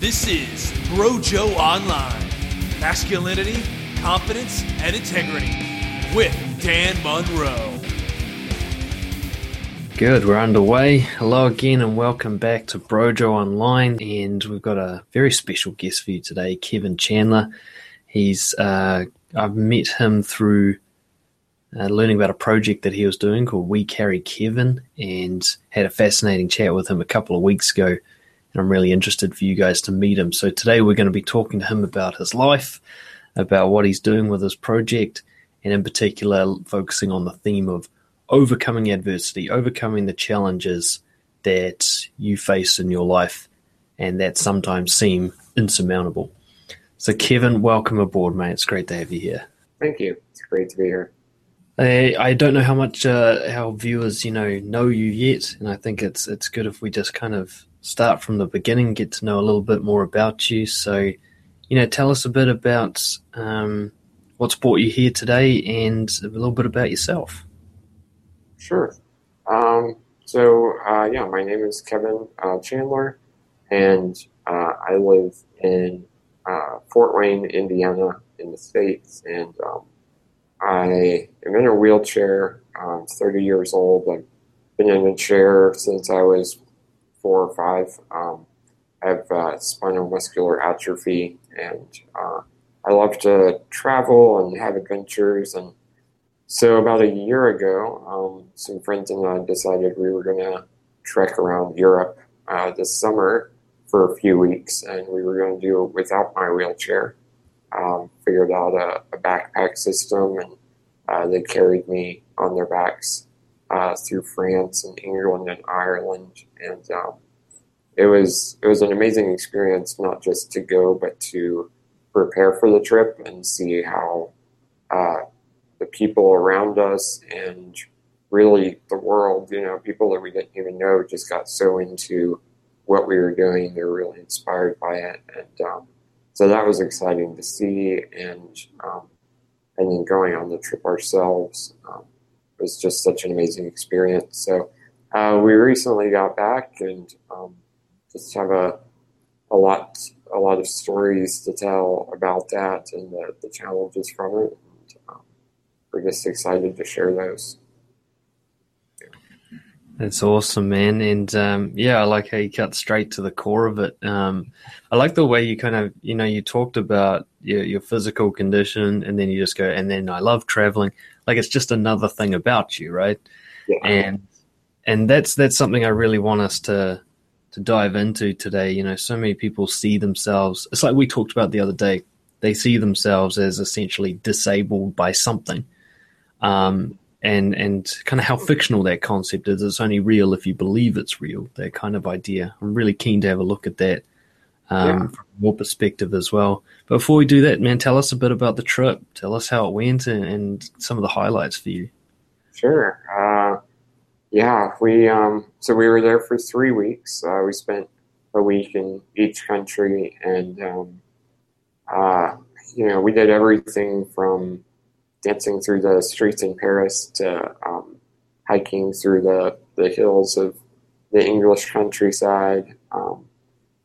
This is Brojo Online Masculinity, Confidence, and Integrity with Dan Monroe. Good, we're underway. Hello again, and welcome back to Brojo Online. And we've got a very special guest for you today, Kevin Chandler. He's uh, I've met him through uh, learning about a project that he was doing called We Carry Kevin, and had a fascinating chat with him a couple of weeks ago. And I'm really interested for you guys to meet him. So today we're going to be talking to him about his life, about what he's doing with his project, and in particular focusing on the theme of overcoming adversity, overcoming the challenges that you face in your life and that sometimes seem insurmountable. So, Kevin, welcome aboard, mate. It's great to have you here. Thank you. It's great to be here. I, I don't know how much uh, our viewers, you know, know you yet, and I think it's it's good if we just kind of start from the beginning, get to know a little bit more about you. So, you know, tell us a bit about um, what's brought you here today, and a little bit about yourself. Sure. Um, so, uh, yeah, my name is Kevin uh, Chandler, and uh, I live in uh, Fort Wayne, Indiana, in the States. And um, I am in a wheelchair. I'm 30 years old. I've been in a chair since I was four or five. Um, I have uh, spinal muscular atrophy, and uh, I love to travel and have adventures and so about a year ago, um, some friends and I decided we were going to trek around Europe uh, this summer for a few weeks, and we were going to do it without my wheelchair. Um, figured out a, a, backpack system, and uh, they carried me on their backs uh, through France and England and Ireland, and um, it was it was an amazing experience, not just to go, but to prepare for the trip and see how uh, the people around us and really the world, you know, people that we didn't even know just got so into what we were doing. They were really inspired by it. And um, so that was exciting to see. And, um, and then going on the trip ourselves um, was just such an amazing experience. So uh, we recently got back and um, just have a, a lot a lot of stories to tell about that and the, the challenges from it we're just excited to share those. That's awesome, man. And um, yeah, I like how you cut straight to the core of it. Um, I like the way you kind of, you know, you talked about your, your, physical condition and then you just go, and then I love traveling. Like it's just another thing about you, right? Yeah. And and that's that's something I really want us to to dive into today. You know, so many people see themselves. It's like we talked about the other day. They see themselves as essentially disabled by something um, and and kind of how fictional that concept is. It's only real if you believe it's real. That kind of idea. I'm really keen to have a look at that um, yeah. from your perspective as well. But before we do that, man, tell us a bit about the trip. Tell us how it went and, and some of the highlights for you. Sure. Uh, yeah, we um, so we were there for three weeks. Uh, we spent a week in each country, and um, uh, you know, we did everything from dancing through the streets in Paris to um, hiking through the, the hills of the English countryside. Um,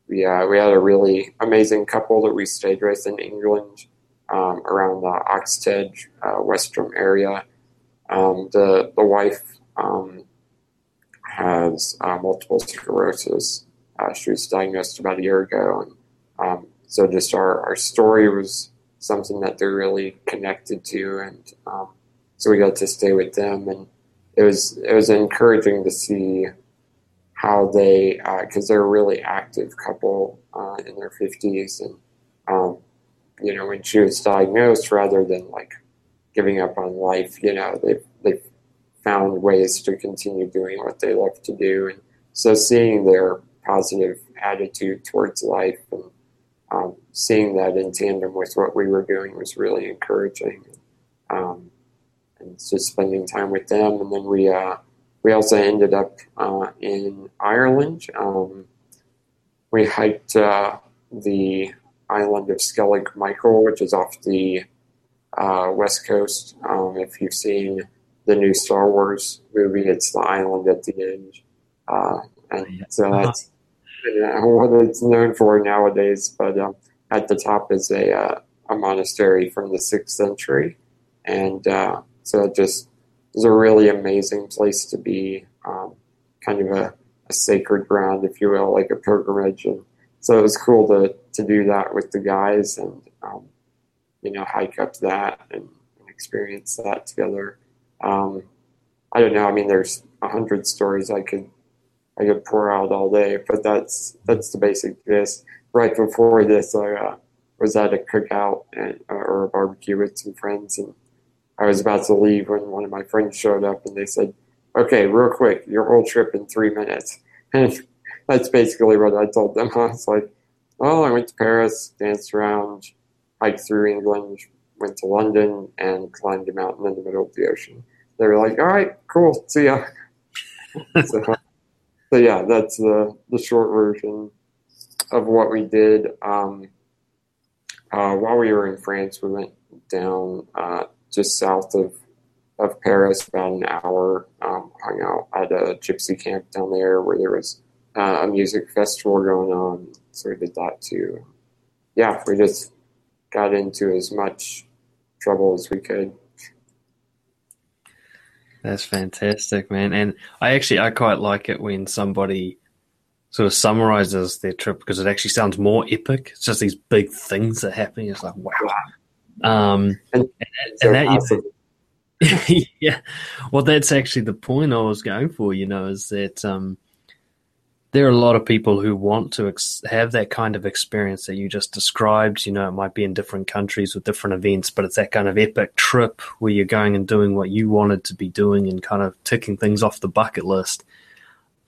we, uh, we had a really amazing couple that we stayed with in England um, around the Oxted, uh, Westerham area. Um, the, the wife um, has uh, multiple sclerosis. Uh, she was diagnosed about a year ago. And um, so just our, our story was something that they're really connected to, and um, so we got to stay with them, and it was it was encouraging to see how they because uh, they're a really active couple uh, in their fifties, and um, you know when she was diagnosed, rather than like giving up on life, you know they they found ways to continue doing what they love to do, and so seeing their positive attitude towards life and um, seeing that in tandem with what we were doing was really encouraging. Um, and just spending time with them, and then we uh, we also ended up uh, in Ireland. Um, we hiked uh, the island of Skellig Michael, which is off the uh, west coast. Um, if you've seen the new Star Wars movie, it's the island at the end, uh, and so that's uh, what it's known for nowadays. But um, at the top is a uh, a monastery from the sixth century, and uh, so it just is a really amazing place to be. Um, kind of a, a, sacred ground, if you will, like a pilgrimage, and so it was cool to to do that with the guys and um, you know hike up that and, experience that together. Um, I don't know. I mean, there's a hundred stories I could I could pour out all day, but that's that's the basic gist. Right before this, I uh, was at a cookout and, uh, or a barbecue with some friends, and I was about to leave when one of my friends showed up, and they said, "Okay, real quick, your whole trip in three minutes." And that's basically what I told them. I was like, "Oh, I went to Paris, danced around, hiked through England, went to London, and climbed a mountain in the middle of the ocean." They were like, "All right, cool, see ya." so, so yeah, that's the the short version of what we did. Um, uh, while we were in France, we went down uh, just south of of Paris, about an hour. Um, hung out at a gypsy camp down there where there was uh, a music festival going on. So we did that too. Yeah, we just got into as much trouble as we could. That's fantastic, man. And I actually I quite like it when somebody sort of summarizes their trip because it actually sounds more epic. It's just these big things that happen. It's like wow. Um, and, and, that awesome. yeah, well, that's actually the point I was going for. You know, is that um, there are a lot of people who want to ex- have that kind of experience that you just described. You know, it might be in different countries with different events, but it's that kind of epic trip where you're going and doing what you wanted to be doing and kind of ticking things off the bucket list.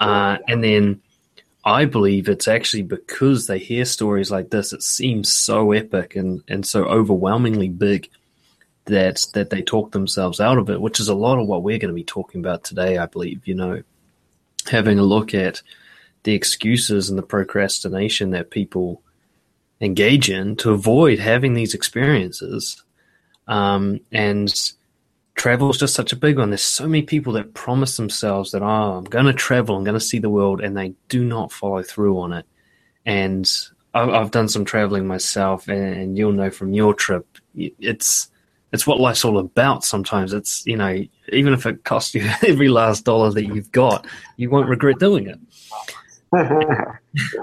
Uh, and then I believe it's actually because they hear stories like this, it seems so epic and, and so overwhelmingly big that that they talk themselves out of it, which is a lot of what we're going to be talking about today, I believe. You know, having a look at the excuses and the procrastination that people engage in to avoid having these experiences. Um, and travel is just such a big one. There's so many people that promise themselves that, oh, I'm going to travel, I'm going to see the world, and they do not follow through on it. And I've done some traveling myself, and you'll know from your trip, it's it's what life's all about. Sometimes it's you know, even if it costs you every last dollar that you've got, you won't regret doing it.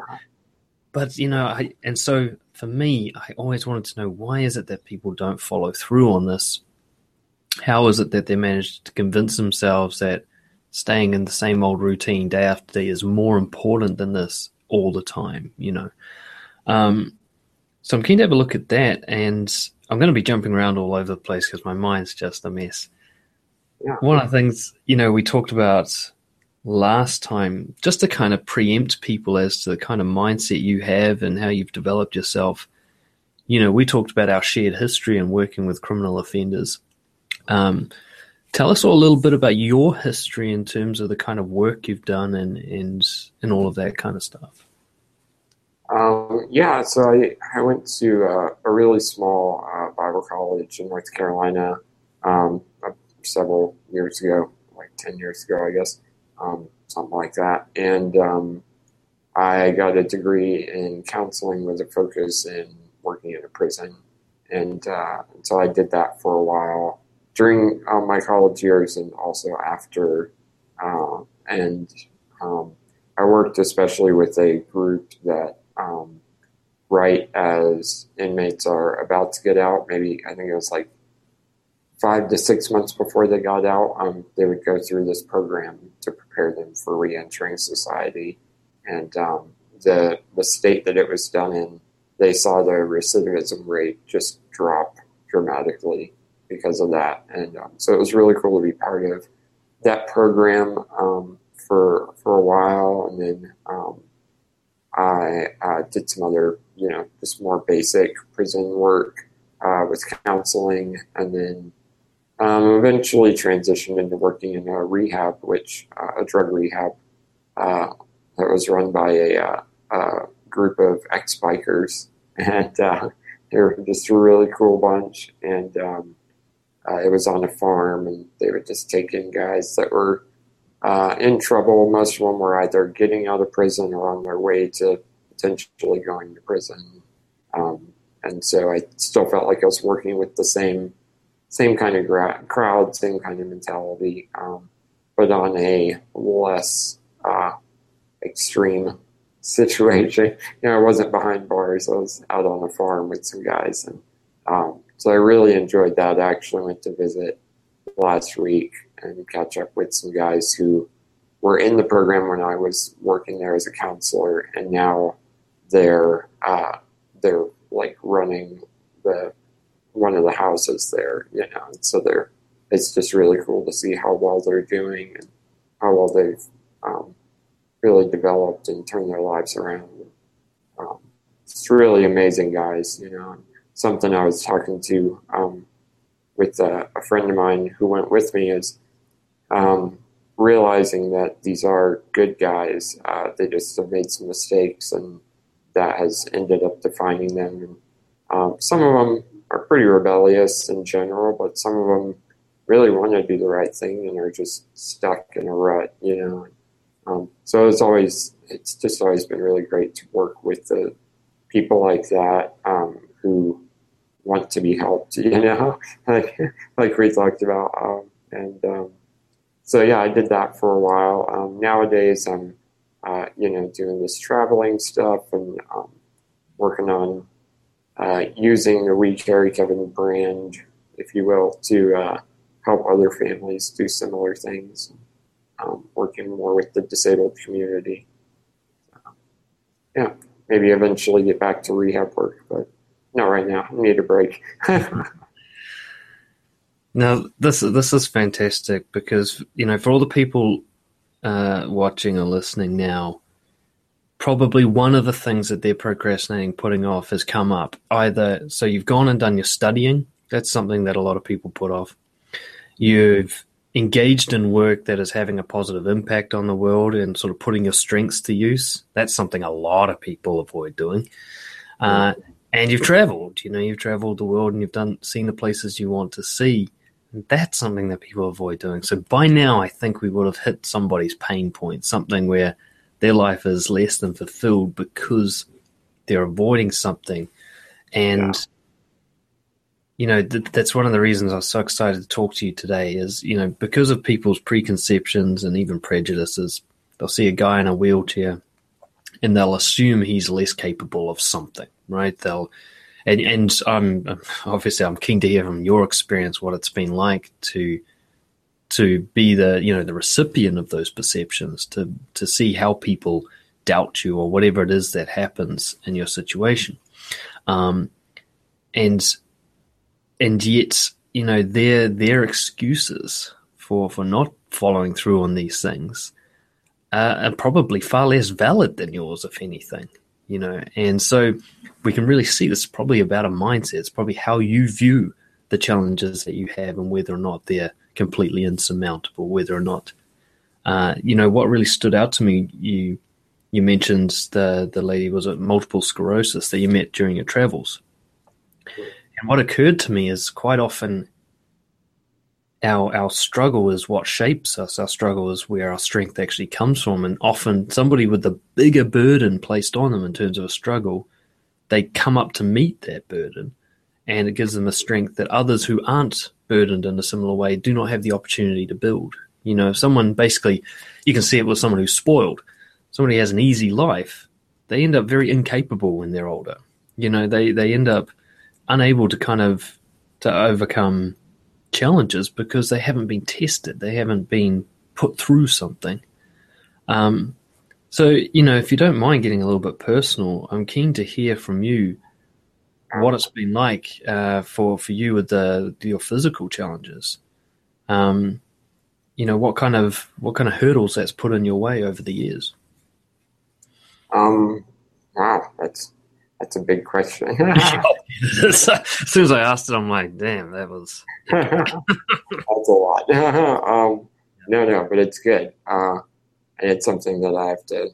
but you know, I, and so for me, I always wanted to know why is it that people don't follow through on this? How is it that they managed to convince themselves that staying in the same old routine day after day is more important than this all the time? You know, um, so I'm keen to have a look at that, and I'm going to be jumping around all over the place because my mind's just a mess. Yeah. One of the things you know we talked about last time, just to kind of preempt people as to the kind of mindset you have and how you've developed yourself. You know, we talked about our shared history and working with criminal offenders. Um, tell us all a little bit about your history in terms of the kind of work you've done and and, and all of that kind of stuff. Um, yeah, so I, I went to uh, a really small uh, Bible college in North Carolina um, several years ago, like 10 years ago, I guess um, something like that. And um, I got a degree in counseling with a focus in working in a prison. And, uh, so I did that for a while during uh, my college years and also after. Uh, and um, I worked especially with a group that um, right as inmates are about to get out, maybe I think it was like five to six months before they got out, um, they would go through this program to prepare them for reentering society. And um, the the state that it was done in, they saw the recidivism rate just drop dramatically because of that. And um, so it was really cool to be part of that program um, for for a while, and then um, I uh, did some other, you know, just more basic prison work uh, with counseling, and then um, eventually transitioned into working in a rehab, which uh, a drug rehab uh, that was run by a, uh, a group of ex bikers, and uh, they were just a really cool bunch. And um, uh, it was on a farm, and they would just take in guys that were uh, in trouble. Most of them were either getting out of prison or on their way to potentially going to prison. Um, and so I still felt like I was working with the same same kind of gra- crowd, same kind of mentality, um, but on a less uh, extreme situation. You know, I wasn't behind bars. I was out on a farm with some guys, and um, so I really enjoyed that. I actually went to visit last week and catch up with some guys who were in the program when I was working there as a counselor, and now they're uh, they're like running the one of the houses there, you know. And so they're it's just really cool to see how well they're doing and how well they've um, really developed and turned their lives around. Um, it's really amazing guys, you know. Something I was talking to um, with a, a, friend of mine who went with me is um, realizing that these are good guys. Uh, they just have made some mistakes, and that has ended up defining them. Um, some of them are pretty rebellious in general, but some of them really want to do the right thing and are just stuck in a rut, you know. Um, so it's always it's just always been really great to work with the people like that um, who want to be helped, you know, like like we talked about, um, and um, so yeah, I did that for a while. Um, nowadays, I'm uh, you know doing this traveling stuff and um, working on uh, using the We Carry Kevin brand, if you will, to uh, help other families do similar things. Um, working more with the disabled community. yeah, maybe eventually get back to rehab work, but not right now. I need a break. now this this is fantastic because you know for all the people uh, watching or listening now, probably one of the things that they're procrastinating, putting off, has come up. Either so you've gone and done your studying. That's something that a lot of people put off. You've engaged in work that is having a positive impact on the world and sort of putting your strengths to use. That's something a lot of people avoid doing. Uh, and you've traveled, you know, you've traveled the world and you've done seen the places you want to see. And that's something that people avoid doing. So by now, I think we would have hit somebody's pain point, something where their life is less than fulfilled because they're avoiding something. And, yeah. you know, th- that's one of the reasons I was so excited to talk to you today is, you know, because of people's preconceptions and even prejudices, they'll see a guy in a wheelchair and they'll assume he's less capable of something, right? They'll, and, and I'm obviously I'm keen to hear from your experience what it's been like to to be the you know the recipient of those perceptions to to see how people doubt you or whatever it is that happens in your situation um, and and yet you know their their excuses for for not following through on these things uh, are probably far less valid than yours if anything you know and so we can really see this is probably about a mindset it's probably how you view the challenges that you have and whether or not they're completely insurmountable, whether or not. Uh, you know what really stood out to me. You you mentioned the the lady was it multiple sclerosis that you met during your travels, and what occurred to me is quite often our our struggle is what shapes us. Our struggle is where our strength actually comes from, and often somebody with the bigger burden placed on them in terms of a struggle, they come up to meet that burden, and it gives them a strength that others who aren't burdened in a similar way do not have the opportunity to build. You know, someone basically, you can see it with someone who's spoiled. Somebody has an easy life, they end up very incapable when they're older. You know, they, they end up unable to kind of to overcome challenges because they haven't been tested. They haven't been put through something. Um, so, you know, if you don't mind getting a little bit personal, I'm keen to hear from you what it's been like uh, for for you with the your physical challenges. Um, you know what kind of what kind of hurdles that's put in your way over the years. Um, wow, that's that's a big question. as soon as I asked it, I'm like, damn, that was that's a lot. um, no, no, but it's good, uh, and it's something that I have to,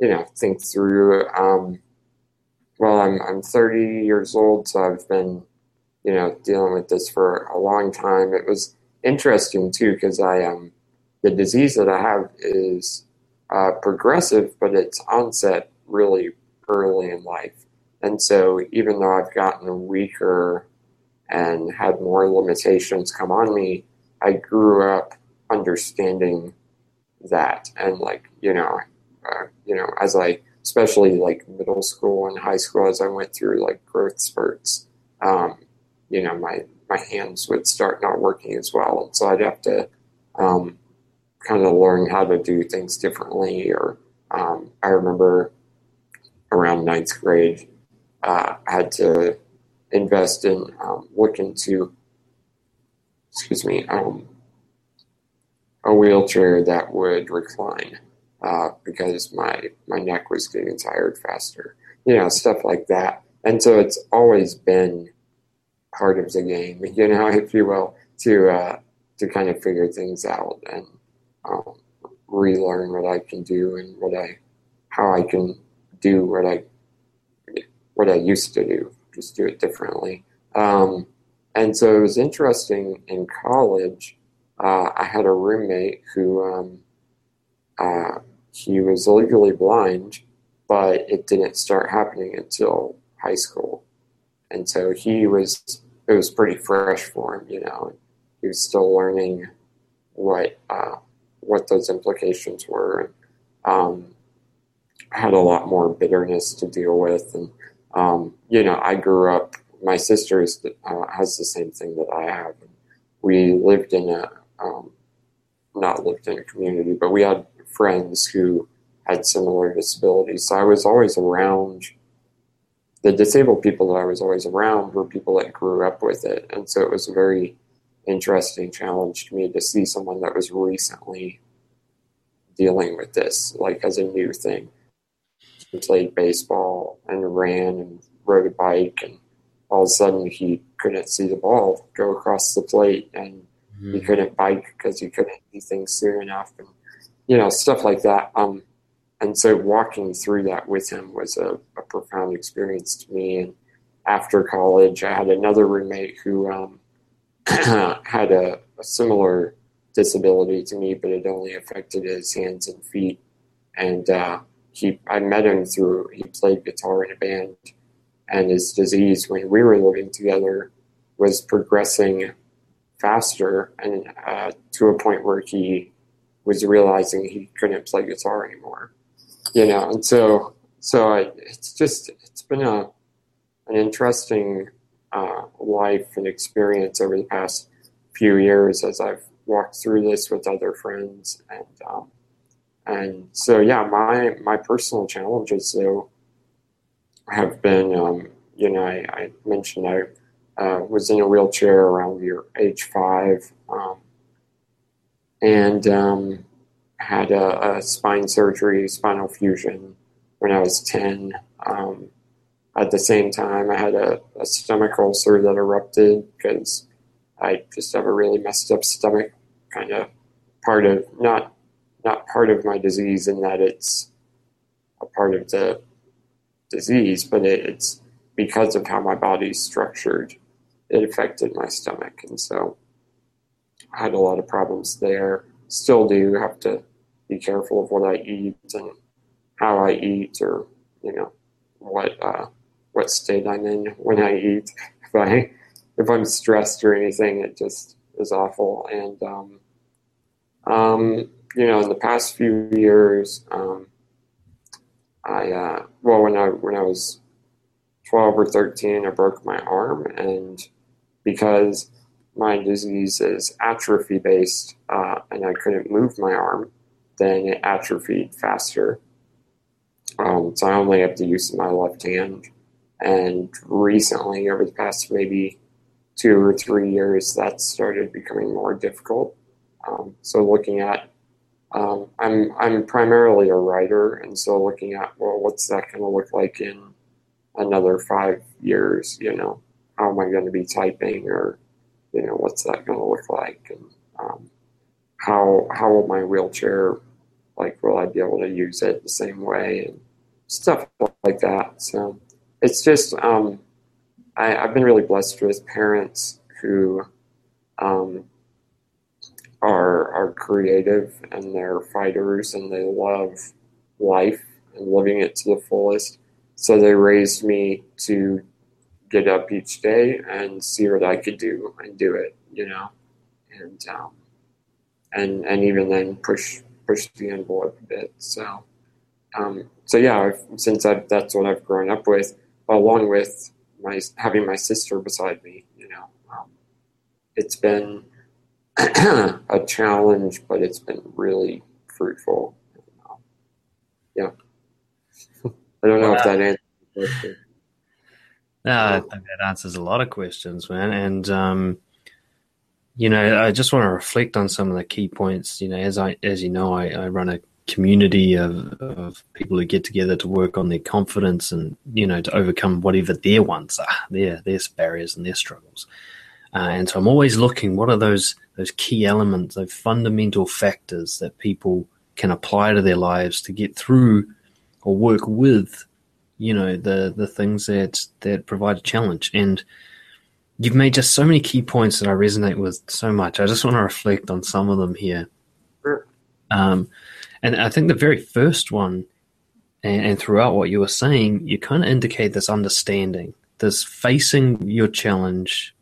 you know, think through. Um, well, I'm I'm 30 years old, so I've been, you know, dealing with this for a long time. It was interesting too because I um, the disease that I have is uh, progressive, but its onset really early in life. And so even though I've gotten weaker and had more limitations come on me, I grew up understanding that. And like, you know, uh, you know, as I, especially like middle school and high school, as I went through like growth spurts, um, you know, my, my hands would start not working as well. And so I'd have to, um, kind of learn how to do things differently. Or um, I remember around ninth grade, uh, had to invest in um, look into, excuse me, um, a wheelchair that would recline uh, because my my neck was getting tired faster. You know, stuff like that. And so it's always been part of the game, you know, if you will, to uh, to kind of figure things out and um, relearn what I can do and what I how I can do what I what I used to do, just do it differently. Um, and so it was interesting in college. Uh, I had a roommate who um, uh, he was legally blind, but it didn't start happening until high school, and so he was it was pretty fresh for him, you know. He was still learning what uh, what those implications were. Um, had a lot more bitterness to deal with, and um, you know, I grew up. My sister uh, has the same thing that I have. We lived in a um, not lived in a community, but we had friends who had similar disabilities. So I was always around the disabled people that I was always around were people that grew up with it, and so it was a very interesting challenge to me to see someone that was recently dealing with this, like as a new thing. He played baseball and ran and rode a bike, and all of a sudden he couldn't see the ball go across the plate, and mm-hmm. he couldn't bike because he couldn't do things soon enough, and you know stuff like that. Um, and so walking through that with him was a, a profound experience to me. And after college, I had another roommate who um, had a, a, similar disability to me, but it only affected his hands and feet. And uh, he, I met him through he played guitar in a band, and his disease when we were living together was progressing faster, and uh, to a point where he was realizing he couldn't play guitar anymore. You know, and so so I, it's just it's been a an interesting uh, life and experience over the past few years as I've walked through this with other friends and um, and so yeah my my personal challenges though have been um, you know I, I mentioned I uh, was in a wheelchair around year age five um, and um, had a, a, spine surgery spinal fusion when I was 10 um, at the same time, I had a, a stomach ulcer that erupted because I just have a really messed up stomach, kind of part of not not part of my disease in that it's a part of the disease, but it, it's because of how my body's structured. It affected my stomach, and so I had a lot of problems there. Still do have to be careful of what I eat and how I eat, or you know what uh, what state I'm in when I eat. If I if I'm stressed or anything, it just is awful. And um, um, you know, in the past few years, um, I uh, well, when I when I was twelve or thirteen, I broke my arm, and because my disease is atrophy based, uh, and I couldn't move my arm, then it atrophied faster. Um, so I only have the use of my left hand. And recently, over the past maybe two or three years, that started becoming more difficult. Um, so looking at, um, I'm I'm primarily a writer, and so looking at well, what's that going to look like in another five years? You know, how am I going to be typing, or you know, what's that going to look like, and um, how how will my wheelchair like will I be able to use it the same way and stuff like that. So it's just um, I, have been really blessed with parents who um, are are creative and they're fighters and they love life and living it to the fullest. So they raised me to get up each day and see what I could do and do it, you know, and um, and and even then push push the envelope a bit. So um, so yeah, since I've, that's what I've grown up with, along with my having my sister beside me, you know, um, it's been a challenge, but it's been really fruitful. Yeah, I don't know if that answers the question. That answers a lot of questions, man. And um, you know, I just want to reflect on some of the key points. You know, as I, as you know, I, I run a community of, of people who get together to work on their confidence and you know to overcome whatever their ones are, their their barriers and their struggles. Uh, and so I'm always looking what are those those key elements, those fundamental factors that people can apply to their lives to get through or work with, you know, the the things that that provide a challenge. And you've made just so many key points that I resonate with so much. I just want to reflect on some of them here. Sure. Um, and I think the very first one, and, and throughout what you were saying, you kind of indicate this understanding, this facing your challenge,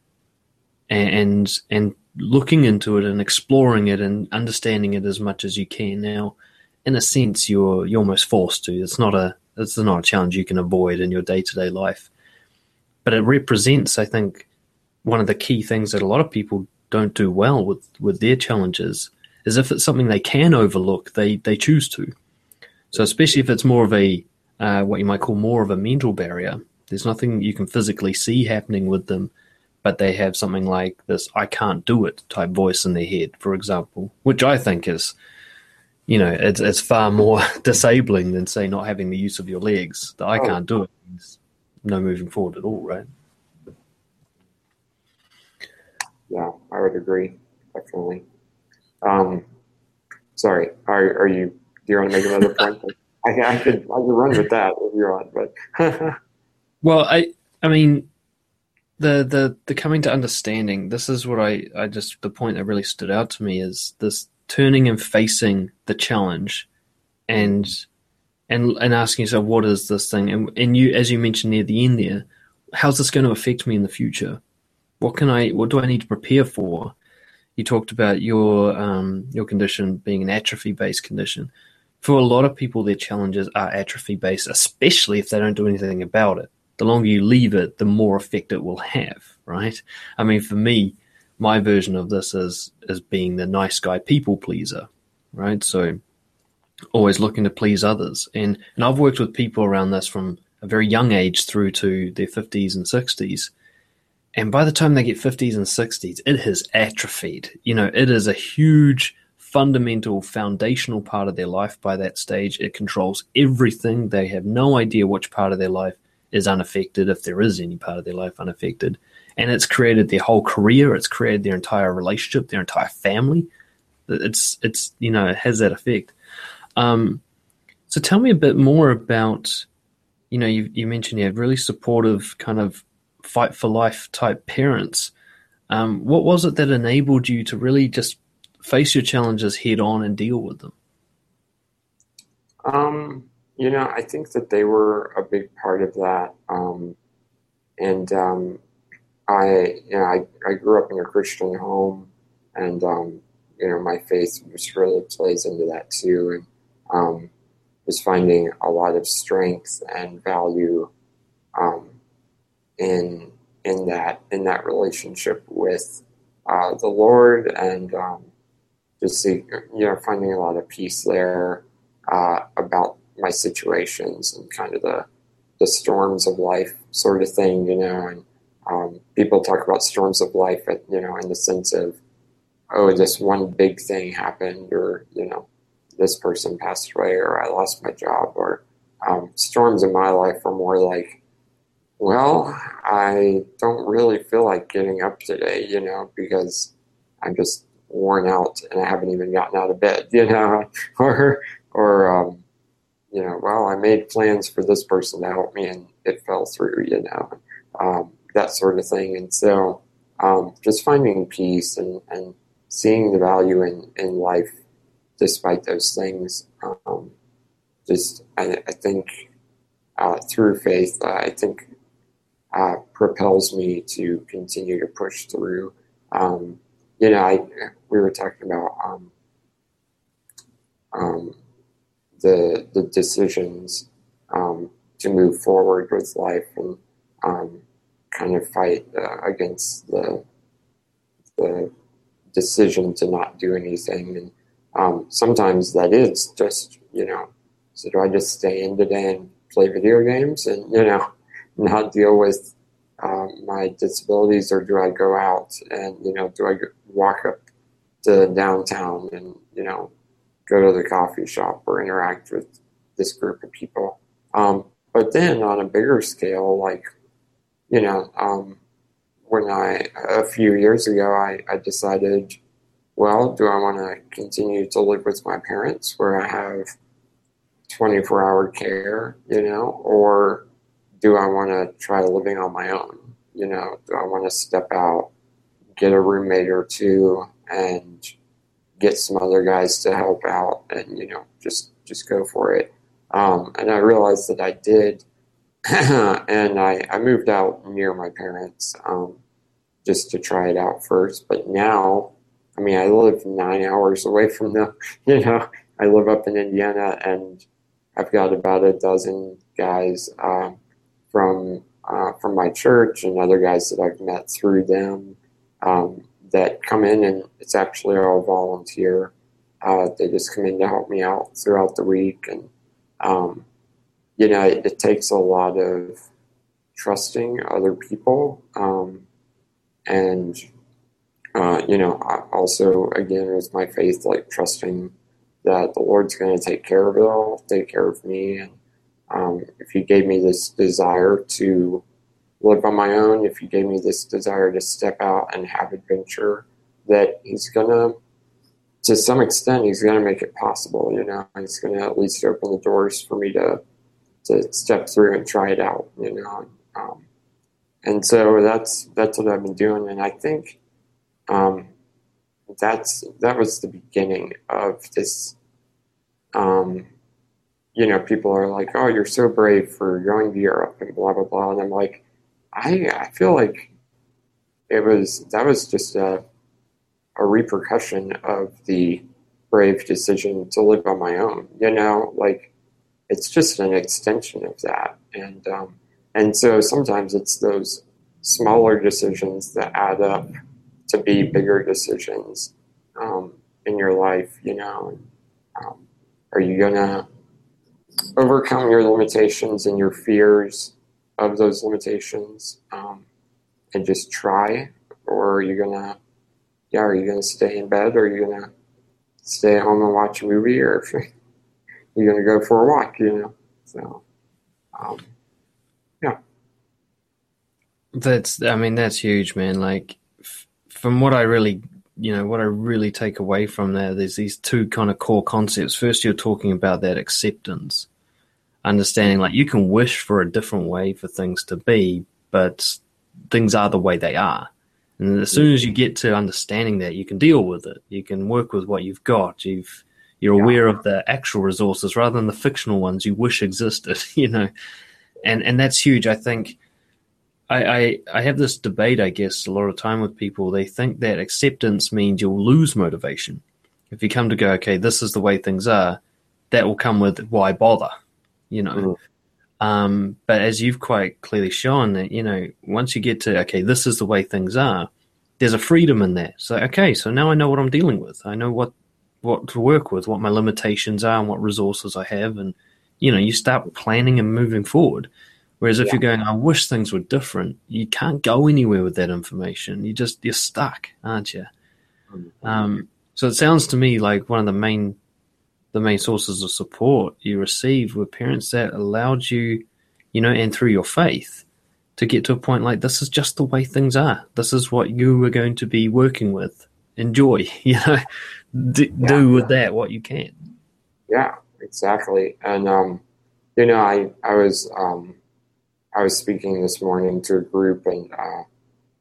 and and looking into it and exploring it and understanding it as much as you can. Now, in a sense, you're you're almost forced to. It's not a it's not a challenge you can avoid in your day to day life, but it represents, I think, one of the key things that a lot of people don't do well with with their challenges is if it's something they can overlook, they they choose to. So especially if it's more of a uh, what you might call more of a mental barrier, there's nothing you can physically see happening with them, but they have something like this "I can't do it" type voice in their head, for example, which I think is, you know, it's it's far more disabling than say not having the use of your legs. The "I oh. can't do it" means no moving forward at all, right? Yeah, I would agree, definitely. Um, sorry, are, are you? Do you want to make another point? I, I could I could run with that if you're on, but well, I I mean the the the coming to understanding. This is what I I just the point that really stood out to me is this turning and facing the challenge, and and and asking yourself what is this thing, and and you as you mentioned near the end there, how's this going to affect me in the future? What can I what do I need to prepare for? you talked about your um, your condition being an atrophy based condition. For a lot of people, their challenges are atrophy based, especially if they don't do anything about it. The longer you leave it, the more effect it will have, right? I mean, for me, my version of this is is being the nice guy people pleaser, right? So always looking to please others. And and I've worked with people around this from a very young age through to their 50s and 60s and by the time they get 50s and 60s, it has atrophied. You know, it is a huge, fundamental, foundational part of their life by that stage. It controls everything. They have no idea which part of their life is unaffected, if there is any part of their life unaffected. And it's created their whole career, it's created their entire relationship, their entire family. It's, it's you know, it has that effect. Um, so tell me a bit more about, you know, you, you mentioned you have really supportive kind of fight for life type parents. Um, what was it that enabled you to really just face your challenges head on and deal with them? Um, you know, I think that they were a big part of that. Um, and um, I, you know, I, I grew up in a Christian home, and um, you know, my faith just really plays into that too. And um, was finding a lot of strength and value um, in in that in that relationship with uh, the Lord and um, just you know finding a lot of peace there uh, about my situations and kind of the the storms of life sort of thing, you know. And um, people talk about storms of life, at, you know, in the sense of oh, this one big thing happened, or you know, this person passed away, or I lost my job, or um, storms in my life are more like well, I don't really feel like getting up today, you know, because I'm just worn out and I haven't even gotten out of bed, you know, or, or, um, you know, well, I made plans for this person to help me and it fell through, you know, um, that sort of thing. And so, um, just finding peace and, and seeing the value in, in life despite those things. Um, just, I, I think uh, through faith, uh, I think uh, propels me to continue to push through. Um, you know, I, we were talking about um, um, the the decisions um, to move forward with life and um, kind of fight uh, against the the decision to not do anything. And um, sometimes that is just you know, so do I just stay in today and play video games and you know not deal with um, my disabilities, or do I go out and you know do I walk up to downtown and you know go to the coffee shop or interact with this group of people? Um, but then on a bigger scale, like you know, um, when I a few years ago, I, I decided, well, do I want to continue to live with my parents where I have 24 hour care, you know, or do I want to try living on my own? You know, do I want to step out, get a roommate or two, and get some other guys to help out, and you know, just just go for it. Um, and I realized that I did, and I, I moved out near my parents um, just to try it out first. But now, I mean, I live nine hours away from them. You know, I live up in Indiana, and I've got about a dozen guys uh, from uh, from my church and other guys that I've met through them um, that come in, and it's actually all volunteer. Uh, they just come in to help me out throughout the week, and um, you know, it, it, takes a lot of trusting other people, um, and uh, you know, also again with my faith, like trusting that the Lord's going to take care of it all, take care of me. And um, if He gave me this desire to live on my own, if He gave me this desire to step out and have adventure, that He's going to, some extent, He's to make it possible. You know, He's to at least open the doors for me to to step through and try it out. You know, um, and so that's that's what I've been doing, and I think. Um, that's that was the beginning of this. Um, you know, people are like, "Oh, you're so brave for going to Europe and blah blah blah," and I'm like, I I feel like it was that was just a a repercussion of the brave decision to live on my own. You know, like it's just an extension of that, and um, and so sometimes it's those smaller decisions that add up to be bigger decisions um, in your life, you know. Um, are you to overcome your limitations and your fears of those limitations um, and just try? Or are you to, yeah, are you to stay in bed or are you to stay at home and watch a movie or you're to go for a walk, you know? So, um, yeah. That's, I mean, that's huge, man. Like, from what I really, you know, what I really take away from that, there's these two kind of core concepts. First, you're talking about that acceptance, understanding like you can wish for a different way for things to be, but things are the way they are. And as soon as you get to understanding that, you can deal with it. You can work with what you've got. You've you're yeah. aware of the actual resources rather than the fictional ones you wish existed. You know, and and that's huge. I think I, I, I have this debate, I guess, a lot of time with people. They think that acceptance means you'll lose motivation. If you come to go, okay, this is the way things are, that will come with why bother, you know. Mm. Um, but as you've quite clearly shown, that you know, once you get to okay, this is the way things are, there's a freedom in that. So okay, so now I know what I'm dealing with. I know what what to work with, what my limitations are, and what resources I have, and you know, you start planning and moving forward. Whereas if yeah. you're going, I wish things were different, you can't go anywhere with that information. You just you're stuck, aren't you? Mm-hmm. Um, so it sounds to me like one of the main the main sources of support you received were parents that allowed you, you know, and through your faith, to get to a point like this is just the way things are. This is what you are going to be working with. Enjoy, you know, D- yeah. do with that what you can. Yeah, exactly. And um, you know, I I was um, I was speaking this morning to a group, and uh,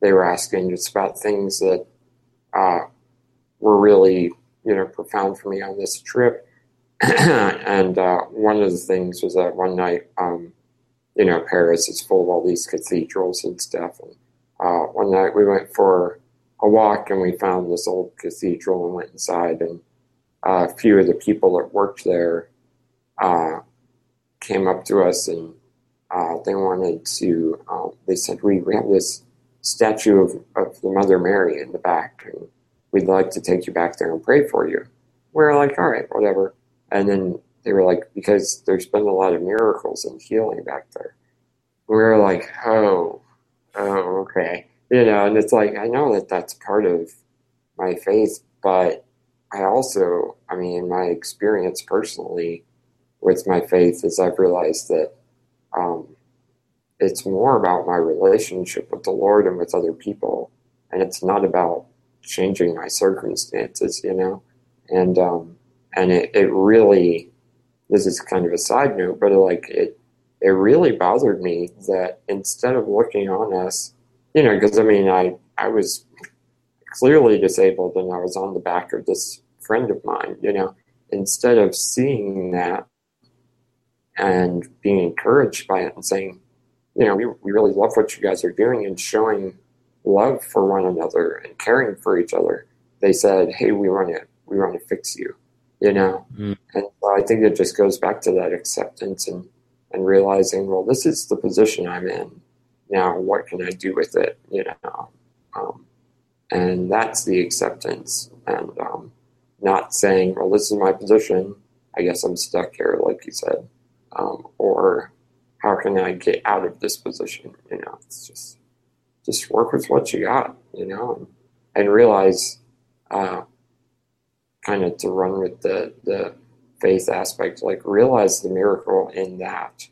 they were asking just about things that uh, were really you know profound for me on this trip. and uh, one of the things was that one night, um, you know, Paris is full of all these cathedrals and stuff. And uh, one night we went for a walk and we found this old cathedral and went inside. And uh, a few of the people that worked there uh, came up to us and uh, they wanted to, um, they said, we, we have this statue of, of the Mother Mary in the back, and we'd like to take you back there and pray for you. We are like, all right, whatever. And then they were like, because there's been a lot of miracles and healing back there. We were like, oh, oh, okay. You know, and it's like, I know that that's part of my faith, but I also, I mean, my experience personally with my faith, is I've realized that um, it's more about my relationship with the Lord and with other people, and it's not about changing my circumstances, you know. And um, and it, it really, this is kind of a side note, but it, like it, it really bothered me that instead of looking on us, you know, because I mean, I I was clearly disabled and I was on the back of this friend of mine, you know, instead of seeing that and being encouraged by it and saying, you know, we, we really love what you guys are doing and showing love for one another and caring for each other. They said, hey, we want to we want to fix you, you know. Mm. And so I think it just goes back to that acceptance and and realizing, well, this is the position I'm in. Now, what can I do with it? You know, um, and that's the acceptance, and um, not saying, well, this is my position. I guess I'm stuck here, like you said, um, or how can I get out of this position? You know, it's just just work with what you got, you know, and, and realize uh, kind of to run with the the faith aspect, like realize the miracle in that,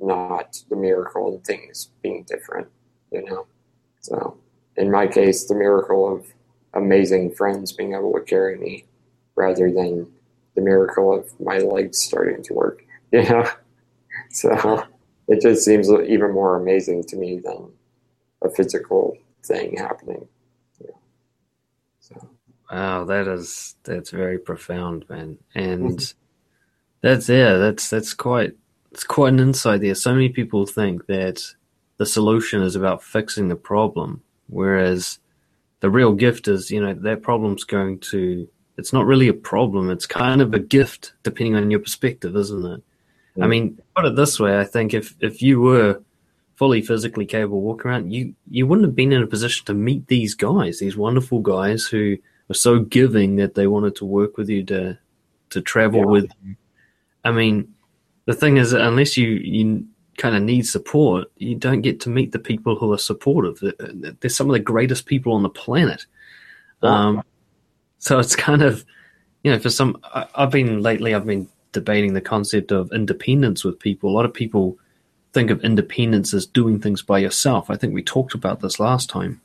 not the miracle in things being different, you know. So in my case, the miracle of amazing friends being able to carry me rather than the miracle of my legs starting to work, you know. So it just seems even more amazing to me than a physical thing happening. Yeah. So. Wow, that is that's very profound, man, and mm-hmm. that's yeah, that's that's quite it's quite an insight there. So many people think that the solution is about fixing the problem, whereas the real gift is, you know, that problem's going to. It's not really a problem. It's kind of a gift, depending on your perspective, isn't it? I mean, put it this way: I think if if you were fully physically capable walking around, you you wouldn't have been in a position to meet these guys, these wonderful guys who so giving that they wanted to work with you to to travel yeah. with you. I mean, the thing is, unless you you kind of need support, you don't get to meet the people who are supportive. They're some of the greatest people on the planet. Um, so it's kind of, you know, for some, I, I've been lately, I've been debating the concept of independence with people. A lot of people think of independence as doing things by yourself. I think we talked about this last time.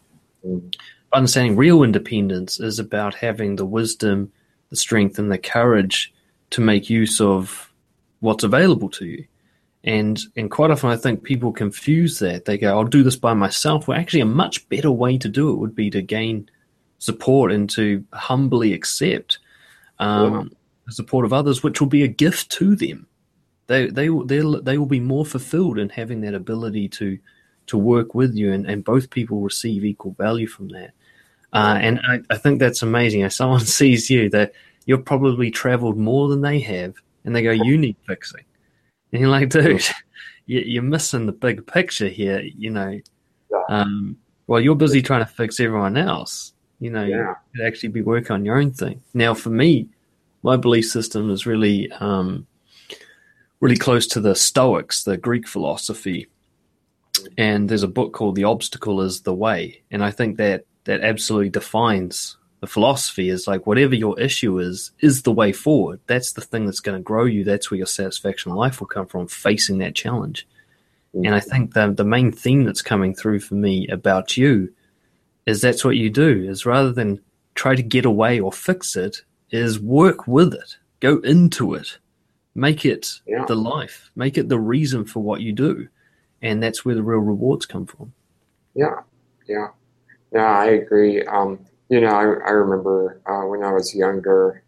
Mm. Understanding real independence is about having the wisdom, the strength, and the courage to make use of what's available to you. And and quite often, I think people confuse that. They go, "I'll do this by myself." Well, actually, a much better way to do it would be to gain support and to humbly accept um, the support of others, which will be a gift to them. They they they they will be more fulfilled in having that ability to to work with you, and, and both people receive equal value from that. Uh, and I, I think that's amazing. If someone sees you that you've probably traveled more than they have, and they go, "You need fixing," and you're like, "Dude, you're missing the big picture here." You know, um, well, you're busy trying to fix everyone else. You know, yeah. you could actually be working on your own thing. Now, for me, my belief system is really um, really close to the Stoics, the Greek philosophy. And there's a book called The Obstacle is the Way. And I think that that absolutely defines the philosophy is like whatever your issue is, is the way forward. That's the thing that's going to grow you. That's where your satisfaction in life will come from, facing that challenge. And I think the the main theme that's coming through for me about you is that's what you do, is rather than try to get away or fix it, is work with it, go into it, make it yeah. the life, make it the reason for what you do, and that's where the real rewards come from. Yeah, yeah, yeah. I agree. Um, you know, I, I remember uh, when I was younger,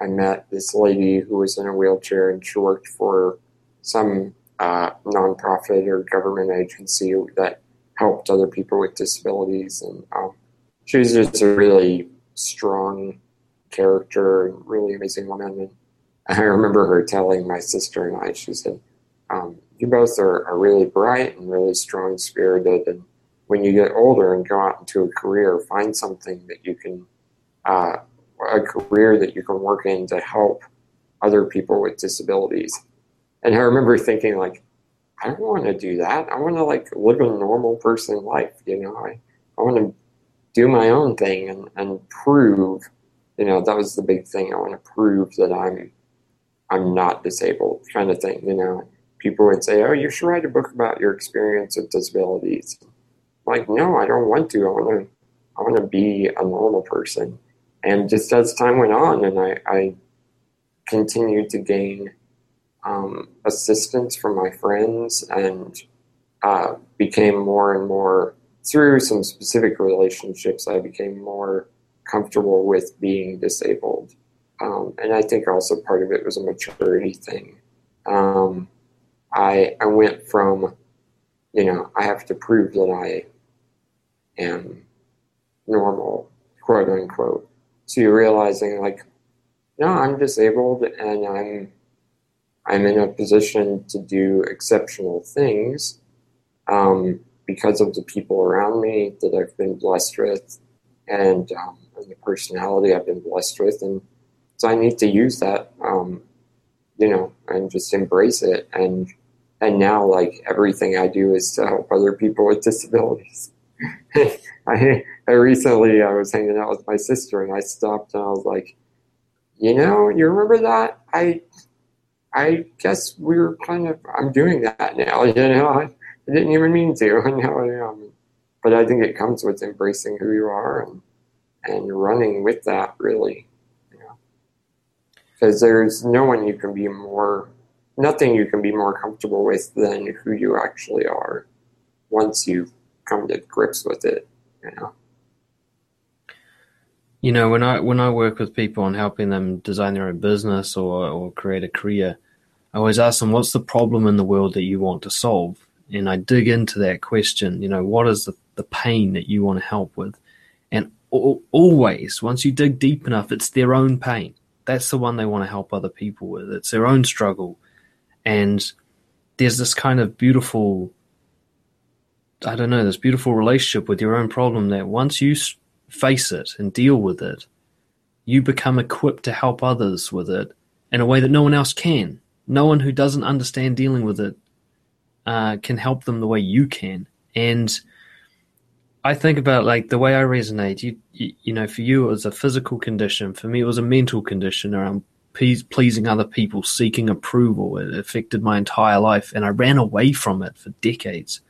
I met this lady who was in a wheelchair and she worked for some uh, nonprofit or government agency that helped other people with disabilities. And um, she was just a really strong character and really amazing woman. And I remember her telling my sister and I, she said, um, You both are, are really bright and really strong spirited. And when you get older and go out into a career, find something that you can, uh, a career that you can work in to help other people with disabilities. And I remember thinking, like, I don't want to do that. I want to like live a normal person life. You know, I, I want to do my own thing and, and prove, you know, that was the big thing. I want to prove that I'm, I'm not disabled kind of thing. You know, people would say, oh, you should write a book about your experience with disabilities. I'm like, no, I don't want to. I want to, I want to be a normal person. And just as time went on and I, I continued to gain um, assistance from my friends and uh, became more and more through some specific relationships. I became more comfortable with being disabled, um, and I think also part of it was a maturity thing. Um, I I went from, you know, I have to prove that I am normal, quote unquote, to realizing like, no, I'm disabled and I'm I'm in a position to do exceptional things um, because of the people around me that I've been blessed with and, um, and, the personality I've been blessed with. And so I need to use that, um, you know, and just embrace it. And, and now, like, everything I do is to help other people with disabilities. I, I recently I was hanging out with my sister and I stopped and I was like, you know, you remember that? I I guess we're kind of, I'm doing that now, you know, I, I didn't even mean to, now I am. But I think it comes with embracing who you are and, and running with that, really, you know. Because there's no one you can be more, nothing you can be more comfortable with than who you actually are once you come to grips with it, you know. You know, when I when I work with people and helping them design their own business or, or create a career, I always ask them, what's the problem in the world that you want to solve? And I dig into that question, you know, what is the, the pain that you want to help with? And always, once you dig deep enough, it's their own pain. That's the one they want to help other people with. It's their own struggle. And there's this kind of beautiful, I don't know, this beautiful relationship with your own problem that once you face it and deal with it, you become equipped to help others with it in a way that no one else can no one who doesn't understand dealing with it uh, can help them the way you can. And I think about like the way I resonate. You, you, you know, for you it was a physical condition. For me, it was a mental condition around pleasing other people, seeking approval. It affected my entire life, and I ran away from it for decades.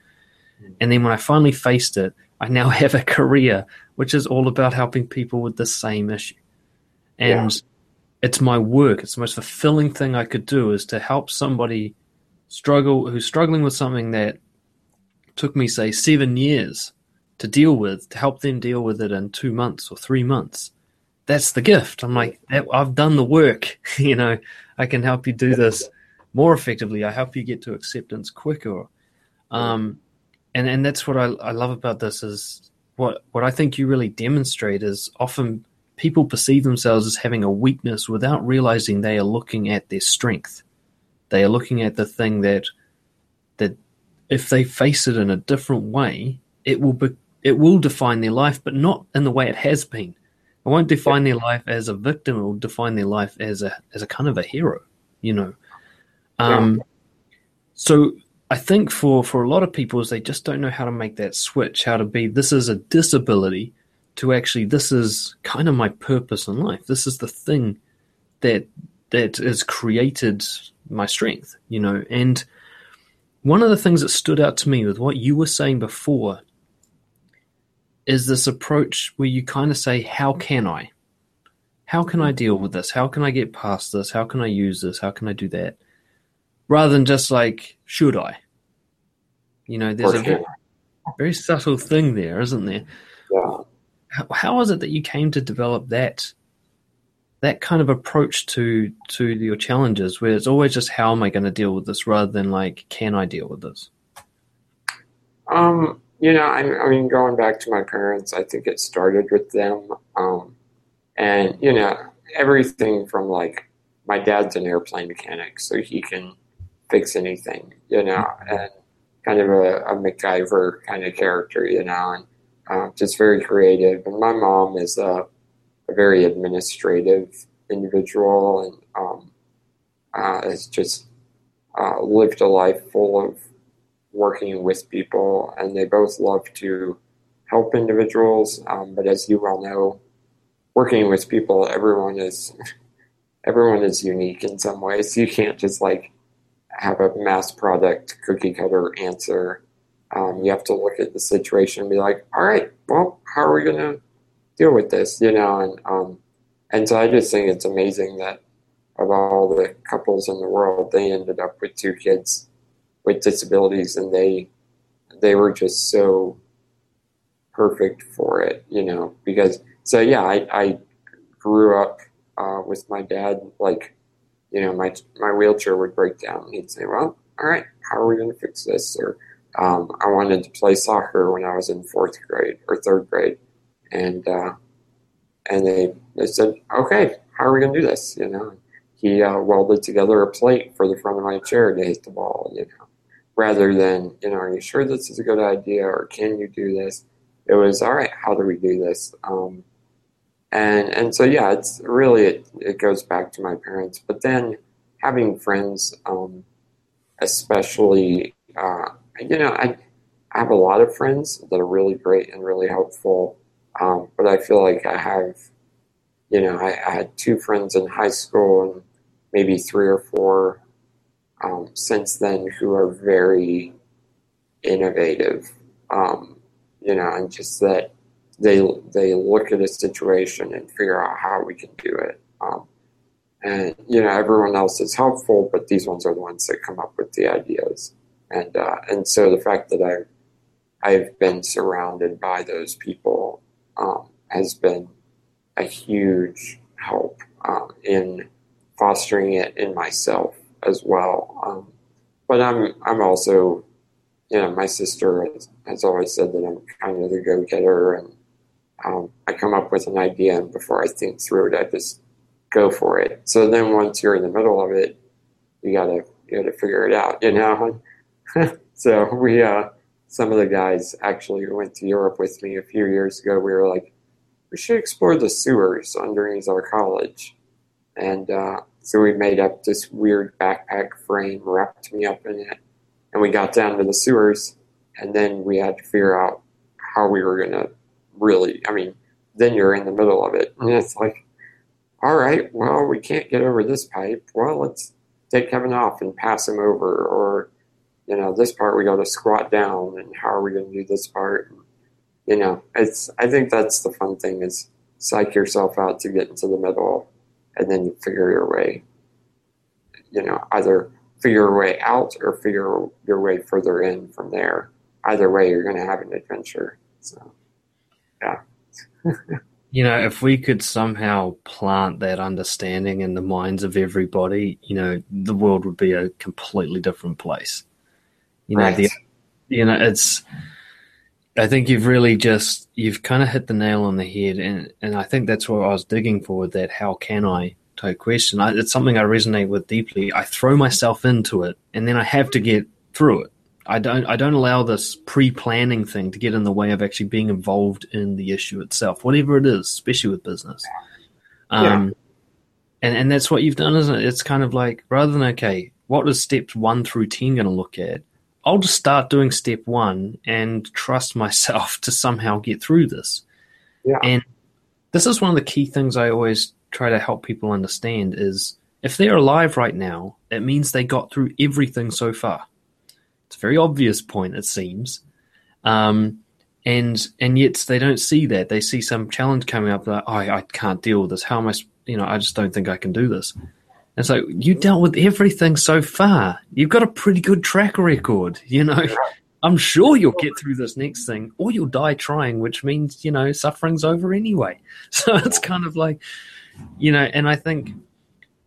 Hmm. And then when I finally faced it, I now have a career which is all about helping people with the same issue. And yeah it's my work. It's the most fulfilling thing I could do is to help somebody struggle who's struggling with something that took me say seven years to deal with to help them deal with it in two months or three months. That's the gift. I'm like, I've done the work. you know, I can help you do this more effectively. I help you get to acceptance quicker. Um, and and that's what I, I love about this is what what I think you really demonstrate is often people perceive themselves as having a weakness without realizing they are looking at their strength. They are looking at the thing that that if they face it in a different way, it will be, it will define their life, but not in the way it has been. It won't define their life as a victim. It will define their life as a as a kind of a hero, you know. Um, so I think for for a lot of people is they just don't know how to make that switch, how to be this is a disability to actually this is kind of my purpose in life. This is the thing that that has created my strength, you know. And one of the things that stood out to me with what you were saying before is this approach where you kind of say, How can I? How can I deal with this? How can I get past this? How can I use this? How can I do that? Rather than just like, Should I? You know, there's a very, very subtle thing there, isn't there? Yeah how is it that you came to develop that that kind of approach to to your challenges where it's always just how am i going to deal with this rather than like can i deal with this um you know I, mean going back to my parents i think it started with them um and you know everything from like my dad's an airplane mechanic so he can fix anything you know and kind of a, a MacGyver kind of character you know and uh, just very creative. And my mom is a a very administrative individual and um, uh, has just uh, lived a life full of working with people. And they both love to help individuals. Um, but as you well know, working with people, everyone is everyone is unique in some ways. You can't just like have a mass product cookie cutter answer. Um, you have to look at the situation and be like, all right, well, how are we going to deal with this, you know, and um, and so I just think it's amazing that of all the couples in the world, they ended up with two kids with disabilities, and they they were just so perfect for it, you know, because so yeah, I, I grew up uh, with my dad, like, you know, my my wheelchair would break down. He'd say, "Well, all right, how are we going to fix this?" Or um, I wanted to play soccer when I was in fourth grade or third grade, and uh, and they they said, okay, how are we going to do this? You know, he uh, welded together a plate for the front of my chair to hit the ball. You know, rather than you know, are you sure this is a good idea or can you do this? It was all right. How do we do this? Um, and and so yeah, it's really it, it goes back to my parents. But then having friends, um, especially uh, you know, I I have a lot of friends that are really great and really helpful. Um, but I feel like I have, you know, I, I, had two friends in high school and maybe three or four um, since then who are very innovative, um, you know, and just that they they look at a situation and figure out how we can do it. Um, and you know, everyone else is helpful, but these ones are the ones that come up with the ideas. And uh, and so the fact that I I've been surrounded by those people um, has been a huge help um, in fostering it in myself as well. Um, but I'm I'm also, you know, my sister has, has always said that I'm kind of the go getter, and um, I come up with an idea, and before I think through it, I just go for it. So then once you're in the middle of it, you gotta you gotta figure it out, you know. so we uh, some of the guys actually went to Europe with me a few years ago, we were like, we should explore the sewers underneath our college. And uh, so we made up this weird backpack frame, wrapped me up in it, and we got down to the sewers. And then we had to figure out how we were going to really, I mean, then you're in the middle of it. And it's like, all right, well, we can't get over this pipe. Well, let's take Kevin off and pass him over. Or you know, this part we got to squat down, and how are we going to do this part? You know, it's. I think that's the fun thing is psych yourself out to get into the middle, and then you figure your way. You know, either figure your way out or figure your way further in from there. Either way, you're going to have an adventure. So, yeah. you know, if we could somehow plant that understanding in the minds of everybody, you know, the world would be a completely different place. You know, right. the you know, it's I think you've really just you've kind of hit the nail on the head, and and I think that's what I was digging for with that. How can I type question? I, it's something I resonate with deeply. I throw myself into it, and then I have to get through it. I don't I don't allow this pre-planning thing to get in the way of actually being involved in the issue itself, whatever it is, especially with business. Um, yeah. and and that's what you've done, isn't it? It's kind of like rather than okay, what is steps one through ten going to look at? I'll just start doing step one and trust myself to somehow get through this. Yeah. And this is one of the key things I always try to help people understand is if they're alive right now, it means they got through everything so far. It's a very obvious point, it seems. Um, and and yet they don't see that. They see some challenge coming up. Like, oh, I can't deal with this. How am I? You know, I just don't think I can do this. And so you dealt with everything so far. You've got a pretty good track record, you know. I'm sure you'll get through this next thing, or you'll die trying, which means, you know, suffering's over anyway. So it's kind of like, you know, and I think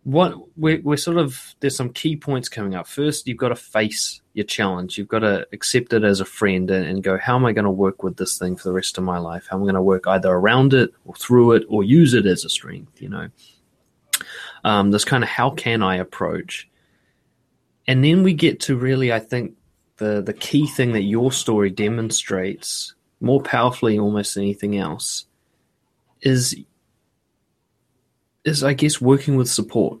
what we're, we're sort of, there's some key points coming up. First, you've got to face your challenge. You've got to accept it as a friend and, and go, how am I going to work with this thing for the rest of my life? How am I going to work either around it or through it or use it as a strength, you know? Um, this kind of how can I approach. And then we get to really, I think, the the key thing that your story demonstrates more powerfully almost than anything else is is I guess working with support.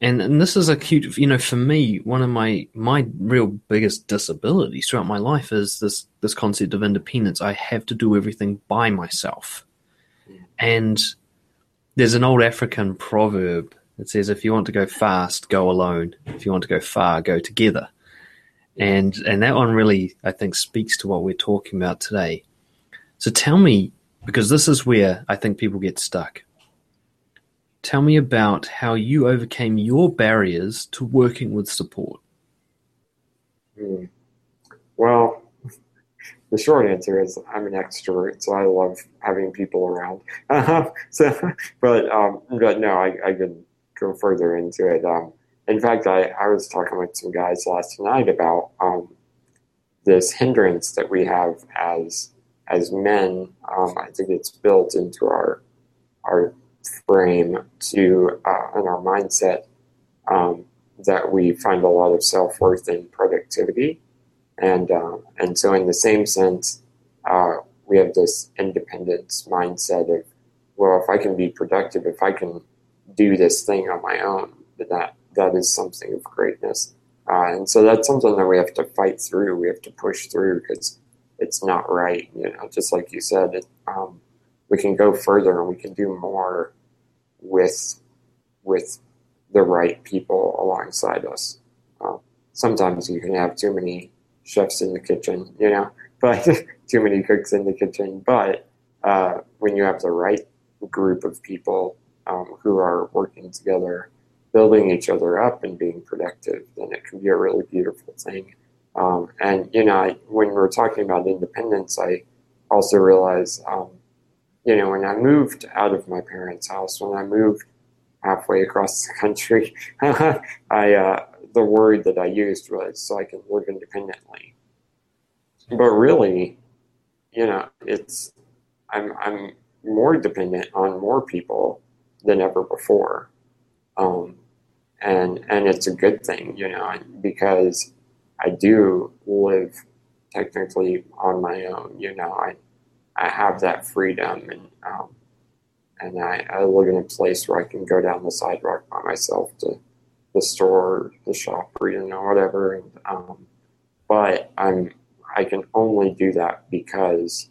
And and this is a cute you know, for me, one of my my real biggest disabilities throughout my life is this this concept of independence. I have to do everything by myself. And there's an old African proverb that says if you want to go fast, go alone. If you want to go far, go together. And and that one really I think speaks to what we're talking about today. So tell me, because this is where I think people get stuck. Tell me about how you overcame your barriers to working with support. Hmm. Well, the short answer is I'm an extrovert, so I love having people around. so, but um, but no, I, I go further into it. Um, in fact, I, I was talking with some guys last night about um, this hindrance that we have as as men. Um, I think it's built into our our frame to uh, our mindset um, that we find a lot of self worth in productivity, and uh, and so in the same sense, uh, we have this independence mindset of well, if I can be productive, if I can do this thing on my own, that that is something of greatness. Uh, and so that's something that we have to fight through. We have to push through because it's not right. You know, just like you said, it, um, we can go further and we can do more with with the right people alongside us. Uh, sometimes you can have too many chefs in the kitchen, you know, but too many cooks in the kitchen. But uh, when you have the right group of people um, who are working together building each other up and being productive, then it can be a really beautiful thing. Um, and you know, I, when we are talking about independence, I also realized, um, you know, when I moved out of my parents' house, when I moved halfway across the country, I uh, the word that I used was so I can live independently. But really, you know, it's I'm I'm more dependent on more people than ever before. Um, and and it's a good thing, you know, because I do live technically on my own. You know, I I have that freedom, and um, and I, I live in a place where I can go down the sidewalk by myself to the store, the shop, or you know, whatever. And um, but I'm I can only do that because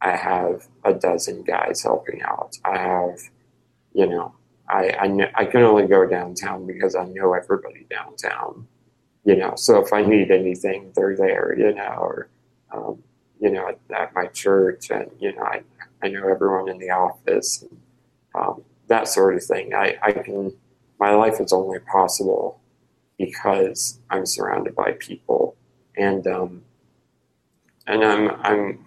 I have a dozen guys helping out. I have, you know, I I, know, I can only go downtown because I know everybody downtown. You know, so if I need anything, they're there. You know, or um, you know, at, at, my church, and you know, I I know everyone in the office, and, um, that sort of thing. I I can. My life is only possible because I'm surrounded by people, and um, and I'm I'm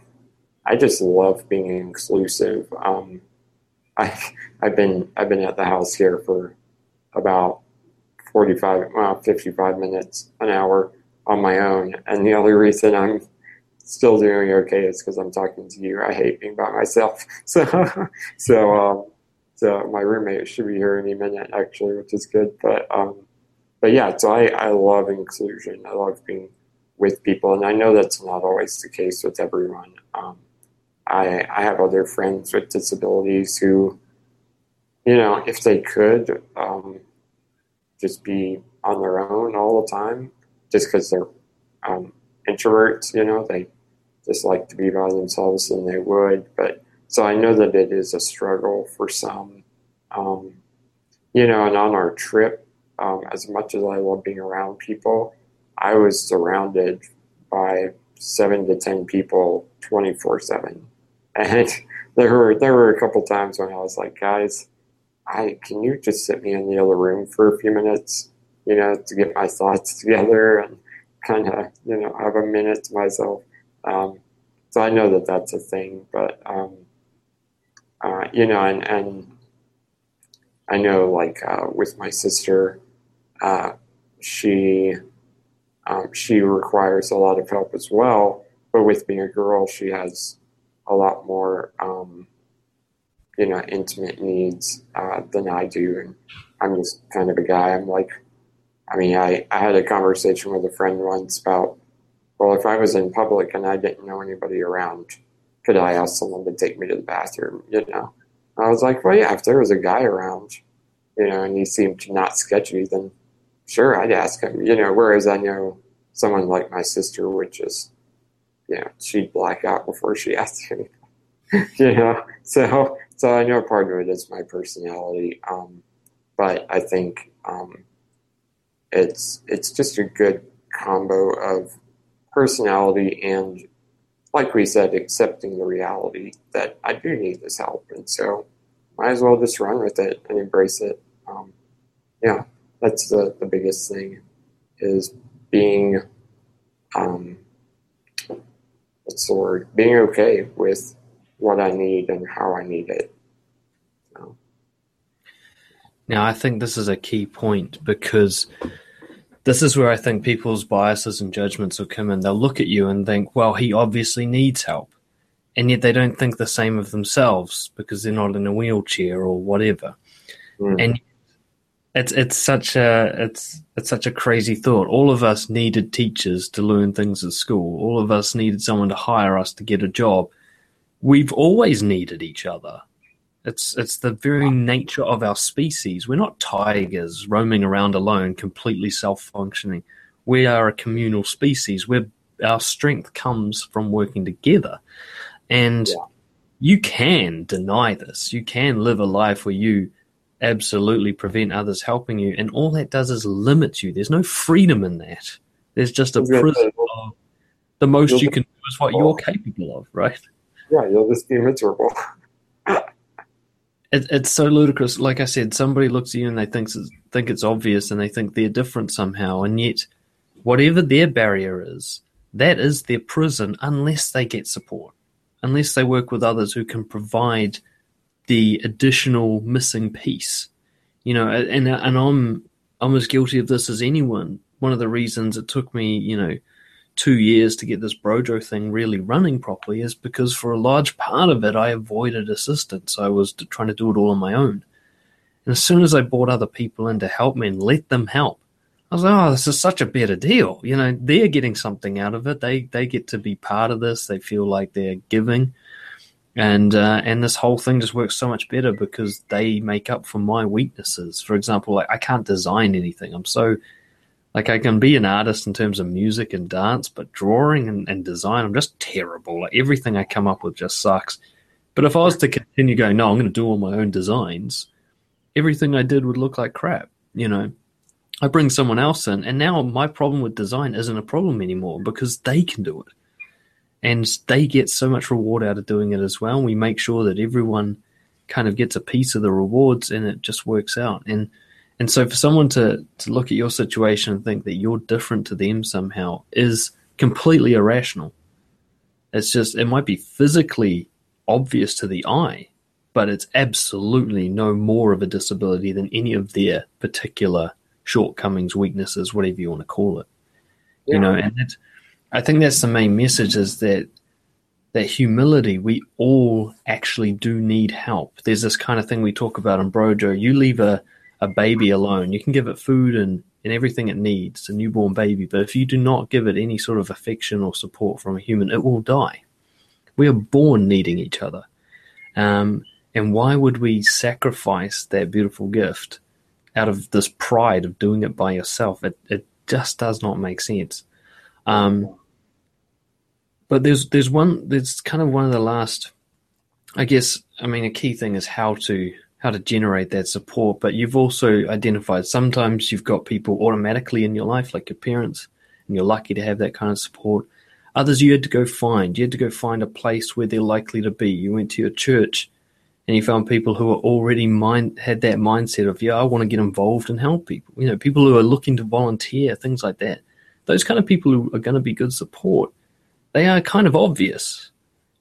I just love being inclusive. Um, I I've been I've been at the house here for about forty five well fifty five minutes an hour on my own, and the only reason I'm still doing okay is because I'm talking to you. I hate being by myself, so so um, so my roommate should be here any minute actually, which is good. But um, but yeah, so I I love inclusion. I love being with people, and I know that's not always the case with everyone. Um, I, I have other friends with disabilities who, you know, if they could um, just be on their own all the time, just because they're um, introverts, you know, they just like to be by themselves and they would. But so I know that it is a struggle for some. Um, you know, and on our trip, um, as much as I love being around people, I was surrounded by seven to ten people 24 7 and there were there were a couple times when I was like, guys, I can you just sit me in the other room for a few minutes, you know, to get my thoughts together and kind of you know have a minute to myself. Um, so I know that that's a thing, but um, uh, you know, and and I know like uh, with my sister, uh, she um, she requires a lot of help as well. But with being a girl, she has a lot more, um, you know, intimate needs uh, than I do, and I'm just kind of a guy. I'm like, I mean, I, I had a conversation with a friend once about, well, if I was in public and I didn't know anybody around, could I ask someone to take me to the bathroom? You know, I was like, well, yeah, if there was a guy around, you know, and he seemed not sketchy, then sure, I'd ask him. You know, whereas I know someone like my sister would just, you know, she'd black out before she asked me. you know, so so I know part of it is my personality. Um, but I think um, it's it's just a good combo of personality and, like we said, accepting the reality that I do need this help, and so might as well just run with it and embrace it. Um, yeah, that's the the biggest thing is being um, what's the word? Being okay with what I need and how I need it. Now, I think this is a key point because this is where I think people's biases and judgments will come in. They'll look at you and think, well, he obviously needs help. And yet they don't think the same of themselves because they're not in a wheelchair or whatever. Mm. And it's it's such a it's it's such a crazy thought. All of us needed teachers to learn things at school. All of us needed someone to hire us to get a job. We've always needed each other. It's it's the very nature of our species. We're not tigers roaming around alone, completely self-functioning. We are a communal species. Where our strength comes from working together, and yeah. you can deny this. You can live a life where you absolutely prevent others helping you, and all that does is limit you. There's no freedom in that. There's just a prison of the most you can do is what you're capable of, right? Yeah, you'll just be miserable. it, it's so ludicrous. Like I said, somebody looks at you and they think think it's obvious, and they think they're different somehow, and yet, whatever their barrier is, that is their prison, unless they get support, unless they work with others who can provide the additional missing piece. You know, and and I'm I'm as guilty of this as anyone. One of the reasons it took me, you know, two years to get this Brojo thing really running properly is because for a large part of it, I avoided assistance. I was trying to do it all on my own. And as soon as I brought other people in to help me and let them help, I was like, oh, this is such a better deal. You know, they're getting something out of it. They they get to be part of this. They feel like they're giving, and uh, and this whole thing just works so much better because they make up for my weaknesses. For example, like I can't design anything. I'm so like I can be an artist in terms of music and dance, but drawing and, and design, I'm just terrible. Like everything I come up with just sucks. But if I was to continue going, no, I'm going to do all my own designs, everything I did would look like crap. You know, I bring someone else in, and now my problem with design isn't a problem anymore because they can do it. And they get so much reward out of doing it as well. We make sure that everyone kind of gets a piece of the rewards and it just works out. And and so for someone to, to look at your situation and think that you're different to them somehow is completely irrational. It's just, it might be physically obvious to the eye, but it's absolutely no more of a disability than any of their particular shortcomings, weaknesses, whatever you want to call it. Yeah. You know, and it's, I think that's the main message is that that humility, we all actually do need help. There's this kind of thing we talk about in Brojo. You leave a a baby alone. You can give it food and, and everything it needs, a newborn baby, but if you do not give it any sort of affection or support from a human, it will die. We are born needing each other. Um, and why would we sacrifice that beautiful gift out of this pride of doing it by yourself? It, it just does not make sense. Um, but there's there's one there's kind of one of the last I guess I mean a key thing is how to how to generate that support. But you've also identified sometimes you've got people automatically in your life, like your parents, and you're lucky to have that kind of support. Others you had to go find. You had to go find a place where they're likely to be. You went to your church and you found people who were already mind had that mindset of, yeah, I want to get involved and help people. You know, people who are looking to volunteer, things like that. those kind of people who are going to be good support, they are kind of obvious.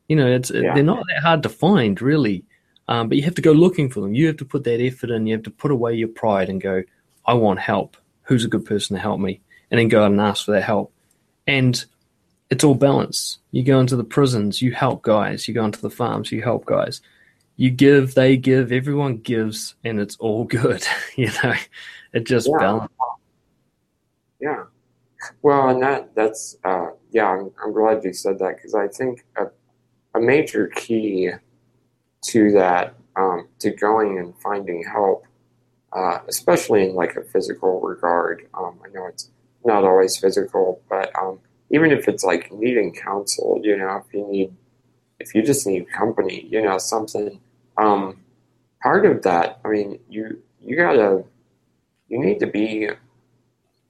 You know, it's yeah. they're not that hard to find, really. Um, but you have to go looking for them. You have to put that effort in. You have to put away your pride and go, I want help. Who's a good person to help me? And then go out and ask for that help. And it's all balance. You go into the prisons, you help guys. You go into the farms, you help guys. You give, they give, everyone gives, and it's all good. you know, it just yeah. balance. Yeah. Well, and that that's uh, yeah. I'm, I'm glad you said that because I think a, a major key to that um, to going and finding help, uh, especially in like a physical regard. Um, I know it's not always physical, but um, even if it's like needing counsel, you know, if you need, if you just need company, you know, something. Um, part of that, I mean, you you gotta, you need to be,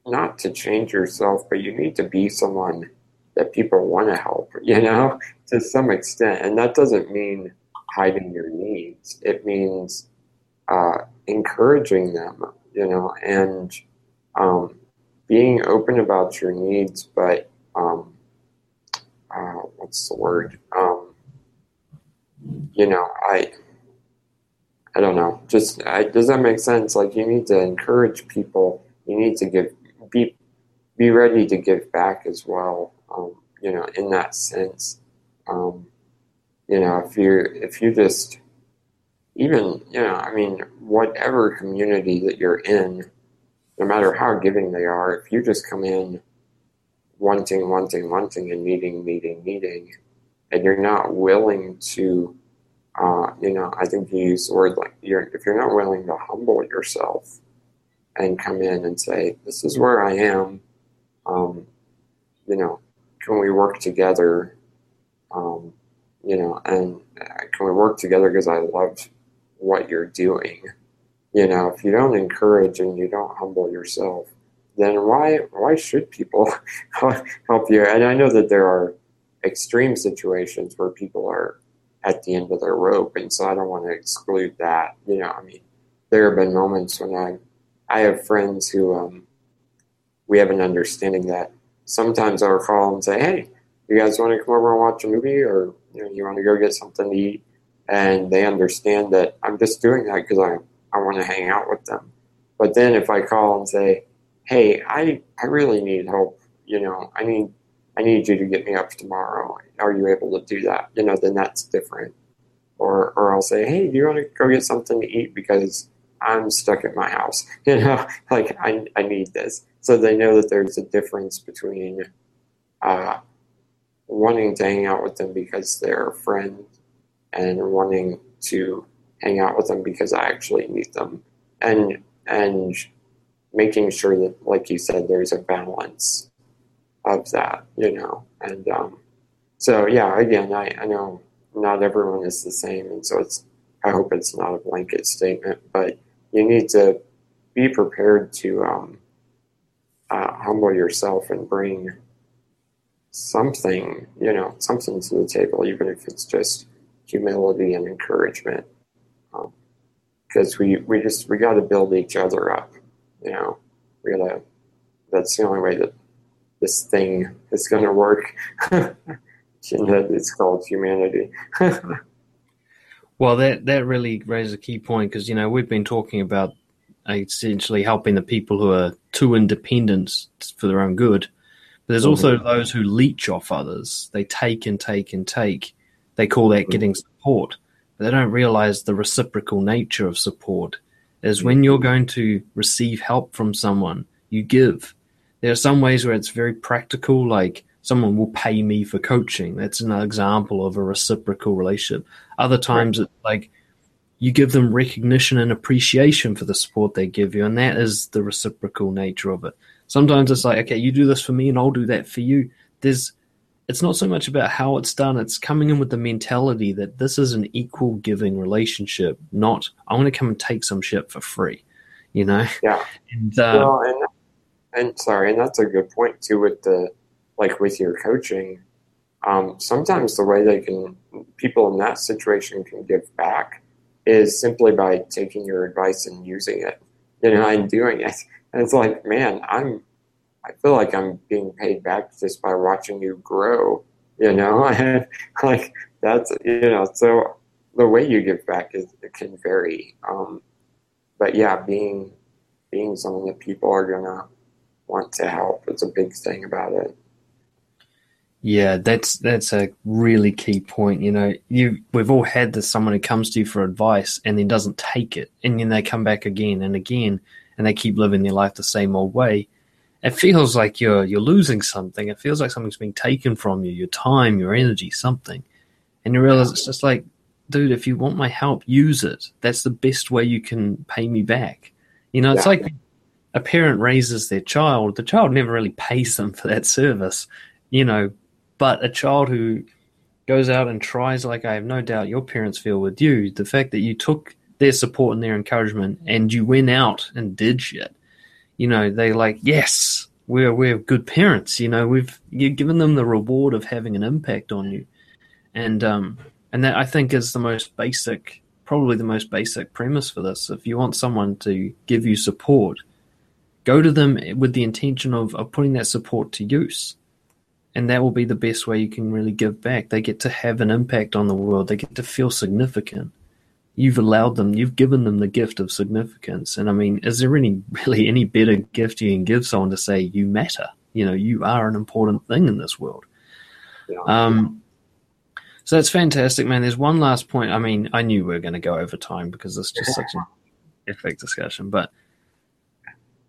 not to change yourself, but you need to be someone that people want to help, you know, to some extent, and that doesn't mean hiding your needs. It means uh, encouraging them, you know, and um, being open about your needs, but um, uh, what's the word? Um, you know, I I don't know. Just I, does that make sense? Like you need to encourage people. You need to give be be ready to give back as well. Um, you know, in that sense. Um, you know, if you if you just even you know, I mean, whatever community that you're in, no matter how giving they are, if you just come in wanting, wanting, wanting, and needing, needing, needing, and you're not willing to, uh, you know, I think you use the word like you're if you're not willing to humble yourself and come in and say, "This is where I am," um, you know, can we work together? Um, you know, and can we work together because I love what you're doing? You know, if you don't encourage and you don't humble yourself, then why why should people help you? And I know that there are extreme situations where people are at the end of their rope, and so I don't want to exclude that. You know, I mean, there have been moments when I I have friends who um, we have an understanding that sometimes I'll call and say, "Hey, you guys want to come over and watch a movie, or you know, you want to go get something to eat?" And they understand that I'm just doing that because I I want to hang out with them. But then if I call and say, "Hey, I I really need help," you know, I need I need you to get me up tomorrow. Are you able to do that? You know, then that's different. Or or I'll say, "Hey, do you want to go get something to eat because I'm stuck at my house?" You know, like I I need this. So they know that there's a difference between uh, wanting to hang out with them because they're a friend and wanting to hang out with them because I actually need them. And and making sure that, like you said, there's a balance of that, you know. And um, so, yeah, again, I, I know not everyone is the same, and so it's. I hope it's not a blanket statement, but you need to be prepared to um, uh, humble yourself and bring something, you know, something to the table, even if it's just humility and encouragement. Because um, we, we just, we got to build each other up, you know, we got to, that's the only way that this thing is going to work. it's called humanity. well, that, that really raises a key point because, you know, we've been talking about essentially helping the people who are too independent for their own good but there's also those who leech off others. They take and take and take. They call that getting support. But they don't realize the reciprocal nature of support is when mm. you're going to receive help from someone, you give. There are some ways where it's very practical, like someone will pay me for coaching. That's an example of a reciprocal relationship. Other times, right. it's like you give them recognition and appreciation for the support they give you, and that is the reciprocal nature of it. Sometimes it's like, okay, you do this for me and I'll do that for you. There's it's not so much about how it's done, it's coming in with the mentality that this is an equal giving relationship, not I want to come and take some shit for free. You know? Yeah. And, uh, well, and and sorry, and that's a good point too with the like with your coaching. Um, sometimes the way they can people in that situation can give back is simply by taking your advice and using it, you know, and doing it. And it's like, man, I'm I feel like I'm being paid back just by watching you grow. You know, like that's you know, so the way you give back is it can vary. Um, but yeah, being being someone that people are gonna want to help is a big thing about it. Yeah, that's that's a really key point. You know, you we've all had this someone who comes to you for advice and then doesn't take it, and then they come back again and again, and they keep living their life the same old way. It feels like you're you're losing something. It feels like something's being taken from you, your time, your energy, something. And you realize it's just like, dude, if you want my help, use it. That's the best way you can pay me back. You know, it's yeah. like a parent raises their child. The child never really pays them for that service. You know, but a child who goes out and tries, like I have no doubt your parents feel with you, the fact that you took their support and their encouragement and you went out and did shit, you know, they like, yes, we're we're good parents. You know, we've you've given them the reward of having an impact on you, and um, and that I think is the most basic, probably the most basic premise for this. If you want someone to give you support, go to them with the intention of, of putting that support to use and that will be the best way you can really give back. They get to have an impact on the world. They get to feel significant. You've allowed them. You've given them the gift of significance. And I mean, is there any really any better gift you can give someone to say you matter? You know, you are an important thing in this world. Yeah. Um, so that's fantastic, man. There's one last point. I mean, I knew we were going to go over time because it's just such an epic discussion, but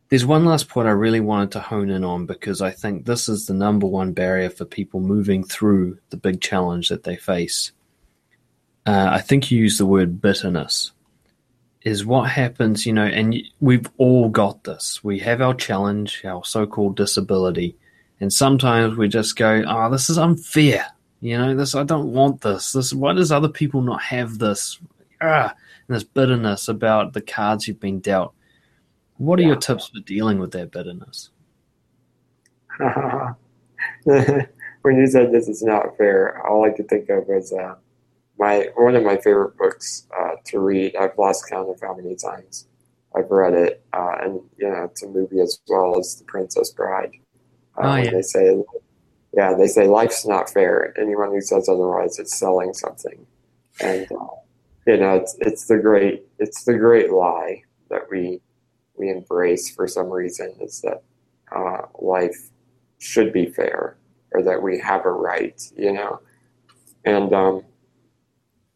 there's one last point I really wanted to hone in on because I think this is the number one barrier for people moving through the big challenge that they face. Uh, I think you use the word bitterness. Is what happens, you know, and we've all got this. We have our challenge, our so called disability, and sometimes we just go, oh, this is unfair. You know, this I don't want this. This why does other people not have this? Ah, and this bitterness about the cards you've been dealt what are yeah. your tips for dealing with that bitterness? when you said this is not fair, all I could think of was uh, my one of my favorite books uh, to read. I've lost count of how many times I've read it, uh, and you know it's a movie as well as The Princess Bride. Uh, oh, yeah. They say, yeah, they say life's not fair. Anyone who says otherwise is selling something, and uh, you know it's it's the great it's the great lie that we we embrace for some reason is that uh, life should be fair or that we have a right, you know. And um,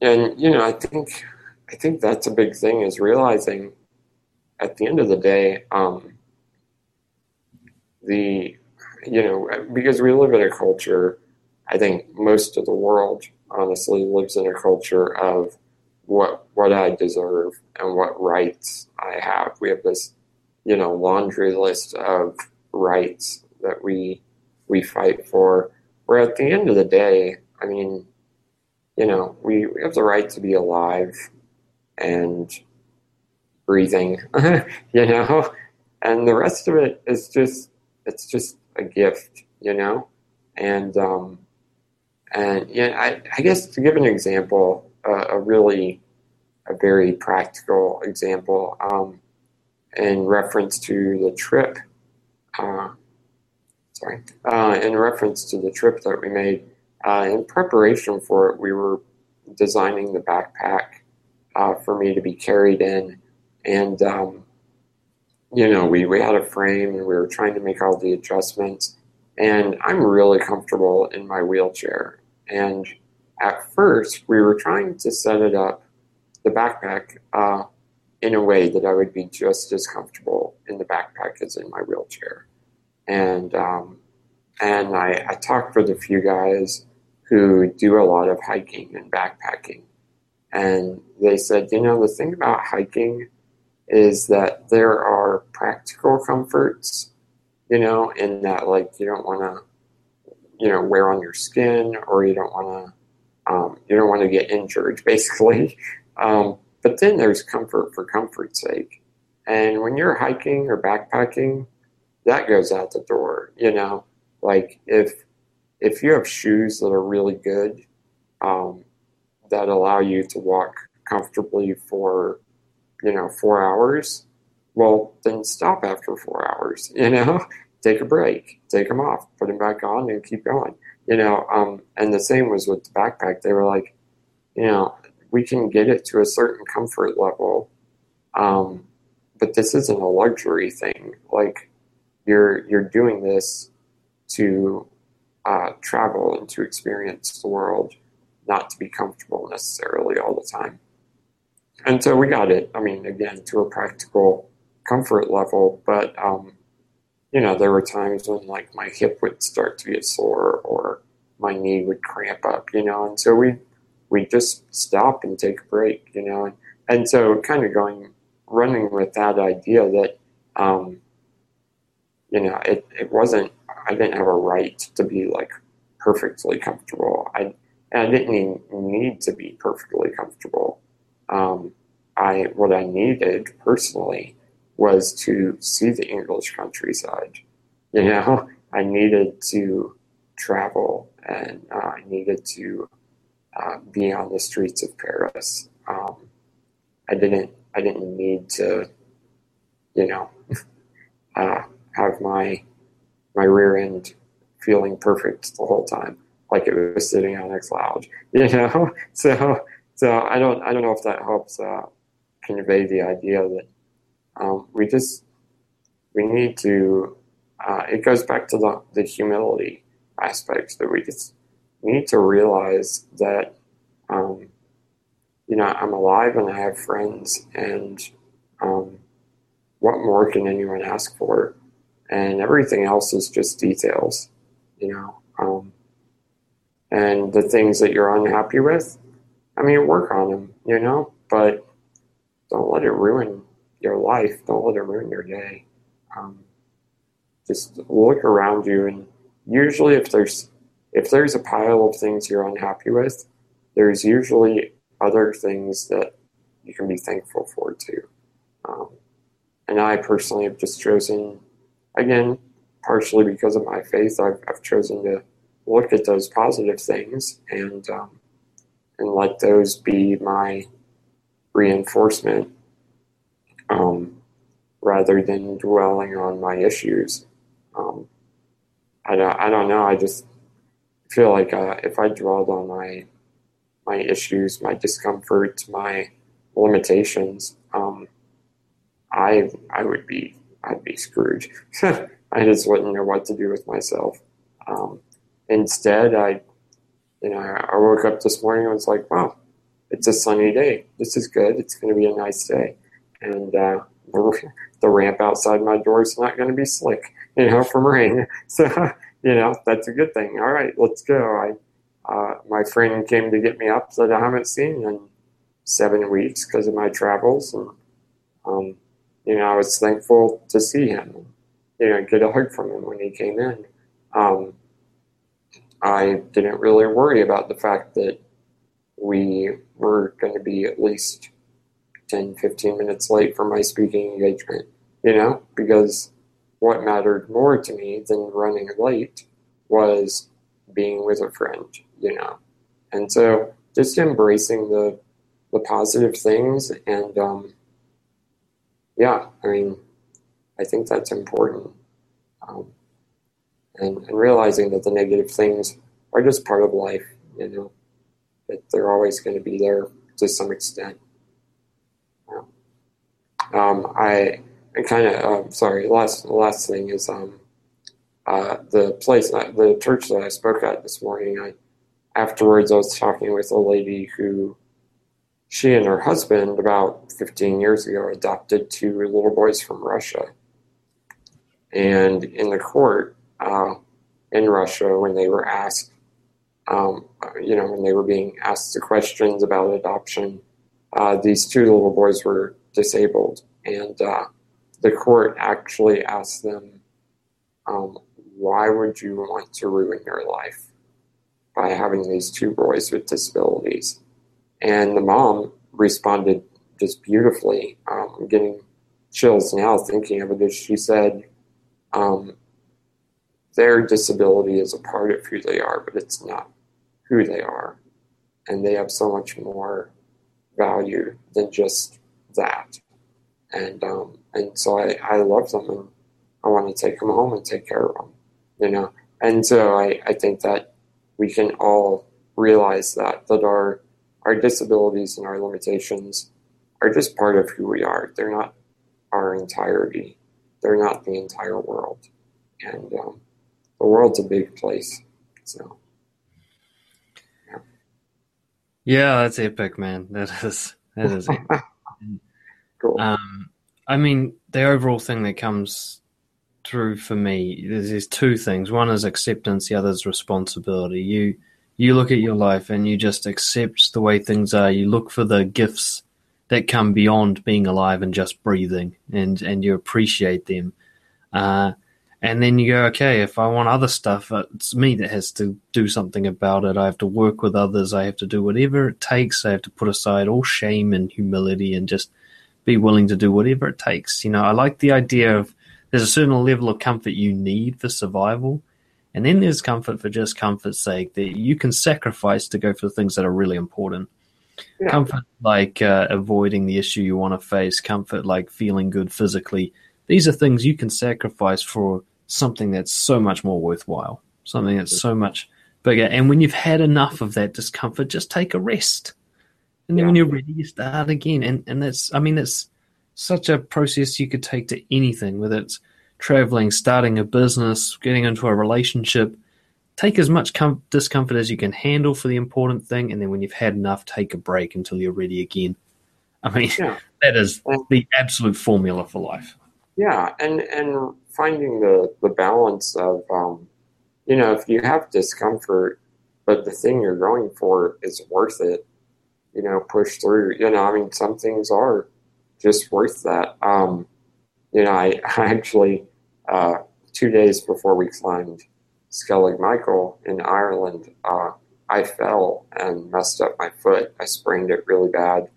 and you know, I think I think that's a big thing is realizing at the end of the day, um, the you know, because we live in a culture, I think most of the world honestly lives in a culture of what what I deserve and what rights I have. We have this, you know, laundry list of rights that we we fight for. Where at the end of the day, I mean, you know, we, we have the right to be alive and breathing, you know, and the rest of it is just it's just a gift, you know, and um, and yeah, I, I guess to give an example, uh, a really a very practical example um, in reference to the trip. Uh, sorry, uh, in reference to the trip that we made. Uh, in preparation for it, we were designing the backpack uh, for me to be carried in, and um, you know, we, we had a frame and we were trying to make all the adjustments. And I'm really comfortable in my wheelchair. And at first, we were trying to set it up the backpack uh, in a way that I would be just as comfortable in the backpack as in my wheelchair. And um, and I, I talked with a few guys who do a lot of hiking and backpacking, and they said, you know, the thing about hiking is that there are practical comforts, you know, in that like you don't want to, you know, wear on your skin or you don't want to. Um, you don't want to get injured, basically. Um, but then there's comfort for comfort's sake. And when you're hiking or backpacking, that goes out the door. You know, like if if you have shoes that are really good, um, that allow you to walk comfortably for, you know, four hours, well, then stop after four hours. You know, take a break, take them off, put them back on, and keep going. You know, um, and the same was with the backpack. They were like, you know, we can get it to a certain comfort level, um, but this isn't a luxury thing. Like, you're you're doing this to uh, travel and to experience the world, not to be comfortable necessarily all the time. And so we got it. I mean, again, to a practical comfort level, but um, you know, there were times when like my hip would start to get sore or my knee would cramp up, you know, and so we we just stop and take a break, you know, and, so kind of going running with that idea that um, you know it, it wasn't I didn't have a right to be like perfectly comfortable. I I didn't need to be perfectly comfortable. Um, I what I needed personally was to see the English countryside. You know, I needed to travel and uh, I needed to uh, be on the streets of Paris. Um, I didn't. I didn't need to, you know, uh, have my my rear end feeling perfect the whole time, like it was sitting on X Lounge. You know, so so I don't I don't know if that helps uh, convey the idea that um, we just we need to. Uh, it goes back to the, the humility aspect that we just need to realize that um, you know I'm alive and I have friends, and um, what more can anyone ask for? And everything else is just details, you know. Um, and the things that you're unhappy with, I mean, work on them, you know, but don't let it ruin your life. Don't let it ruin your day. Um, just look around you, and usually, if there's if there's a pile of things you're unhappy with, there's usually other things that you can be thankful for too. Um, and I personally have just chosen, again, partially because of my faith, I've, I've chosen to look at those positive things and um, and let those be my reinforcement um, rather than dwelling on my issues. Um, I, don't, I don't know. I just feel like uh, if I dwelled on my my issues, my discomfort, my limitations, um, I I would be I'd be screwed. I just wouldn't know what to do with myself. Um, instead, I you know I woke up this morning and was like, wow, it's a sunny day. This is good. It's going to be a nice day and uh, the ramp outside my door is not going to be slick, you know, from rain. So, you know, that's a good thing. All right, let's go. I, uh, my friend came to get me up that I haven't seen in seven weeks because of my travels, and um, you know, I was thankful to see him. You know, get a hug from him when he came in. Um, I didn't really worry about the fact that we were going to be at least 10, 15 minutes late for my speaking engagement, you know, because what mattered more to me than running late was being with a friend, you know. And so just embracing the the positive things and um, yeah, I mean, I think that's important. Um, and, and realizing that the negative things are just part of life, you know, that they're always going to be there to some extent. Um, I, I kind of um, sorry. Last last thing is um, uh, the place, uh, the church that I spoke at this morning. I afterwards I was talking with a lady who she and her husband about 15 years ago adopted two little boys from Russia. And in the court uh, in Russia, when they were asked, um, you know, when they were being asked the questions about adoption, uh, these two little boys were disabled. And uh, the court actually asked them, um, why would you want to ruin your life by having these two boys with disabilities? And the mom responded just beautifully. Um, I'm getting chills now thinking of it. She said, um, their disability is a part of who they are, but it's not who they are. And they have so much more value than just that. And um, and so I, I love them. And I want to take them home and take care of them, you know. And so I, I think that we can all realize that that our our disabilities and our limitations are just part of who we are. They're not our entirety. They're not the entire world. And um, the world's a big place. So. Yeah. yeah, that's epic, man. That is that is epic. cool. Um, I mean, the overall thing that comes through for me is there's two things. One is acceptance. The other is responsibility. You you look at your life and you just accept the way things are. You look for the gifts that come beyond being alive and just breathing, and and you appreciate them. Uh, and then you go, okay, if I want other stuff, it's me that has to do something about it. I have to work with others. I have to do whatever it takes. I have to put aside all shame and humility and just be willing to do whatever it takes. You know, I like the idea of there's a certain level of comfort you need for survival, and then there's comfort for just comfort's sake that you can sacrifice to go for the things that are really important. Yeah. Comfort like uh, avoiding the issue you want to face, comfort like feeling good physically. These are things you can sacrifice for something that's so much more worthwhile, something that's so much bigger. And when you've had enough of that discomfort, just take a rest. And then yeah. when you're ready, you start again. And and that's I mean, it's such a process you could take to anything, whether it's traveling, starting a business, getting into a relationship. Take as much com- discomfort as you can handle for the important thing, and then when you've had enough, take a break until you're ready again. I mean, yeah. that is the absolute formula for life. Yeah, and and finding the the balance of, um, you know, if you have discomfort, but the thing you're going for is worth it, you know, push through. You know, I mean, some things are just worth that. Um, you know, I, I actually uh, two days before we climbed Skellig Michael in Ireland, uh, I fell and messed up my foot. I sprained it really bad.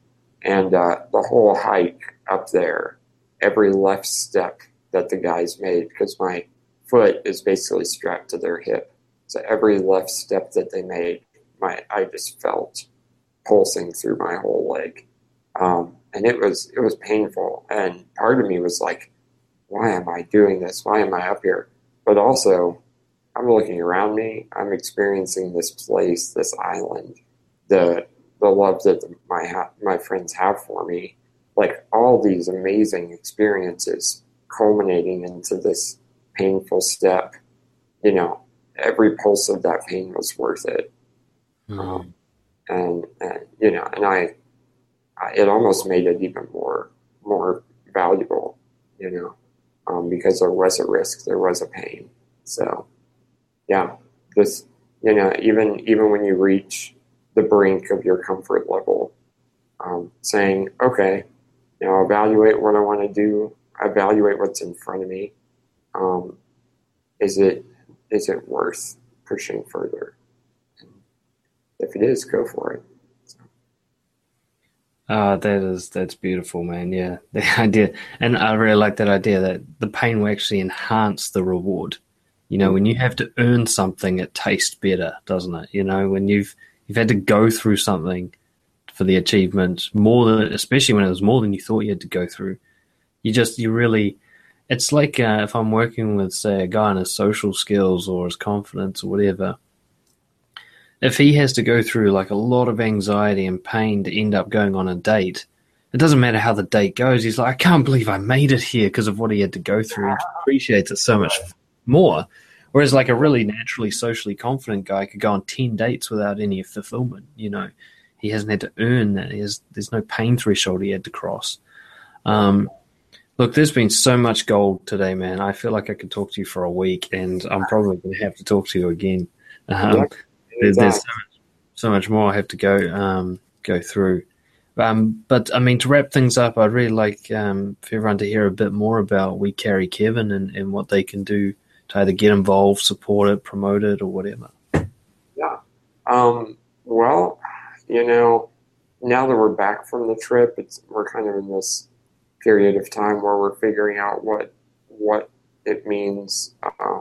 And uh, the whole hike up there, every left step that the guys made, because my foot is basically strapped to their hip. So every left step that they made, my I just felt pulsing through my whole leg. Um, and it was it was painful. And part of me was like, why am I doing this? Why am I up here? But also, I'm looking around me. I'm experiencing this place, this island, the the love that my ha- my friends have for me, like all these amazing experiences culminating into this painful step. You know, every pulse of that pain was worth it. Mm-hmm. Um, and, and you know, and I, I, it almost made it even more more valuable. You know um, because there was a risk, there was a pain. So, yeah, this you know even even when you reach the brink of your comfort level, um, saying, okay, now evaluate what I want to do, evaluate what's in front of me. Um, is it is it worth pushing further? If it is, go for it. Uh, that is that's beautiful, man. Yeah, the idea, and I really like that idea that the pain will actually enhance the reward. You know, when you have to earn something, it tastes better, doesn't it? You know, when you've you've had to go through something for the achievement more than, especially when it was more than you thought you had to go through. You just you really, it's like uh, if I'm working with say a guy on his social skills or his confidence or whatever if he has to go through like a lot of anxiety and pain to end up going on a date, it doesn't matter how the date goes. He's like, I can't believe I made it here because of what he had to go through. He appreciates it so much more. Whereas, like a really naturally socially confident guy could go on ten dates without any fulfillment. You know, he hasn't had to earn that. He Has, there's no pain threshold he had to cross. Um, look, there's been so much gold today, man. I feel like I could talk to you for a week, and I'm probably going to have to talk to you again. Um, there's, there's so, much, so much more I have to go um, go through. Um, but I mean, to wrap things up, I'd really like um, for everyone to hear a bit more about We Carry Kevan and, and what they can do to either get involved, support it, promote it, or whatever. Yeah. Um, well, you know, now that we're back from the trip, it's we're kind of in this period of time where we're figuring out what what it means uh,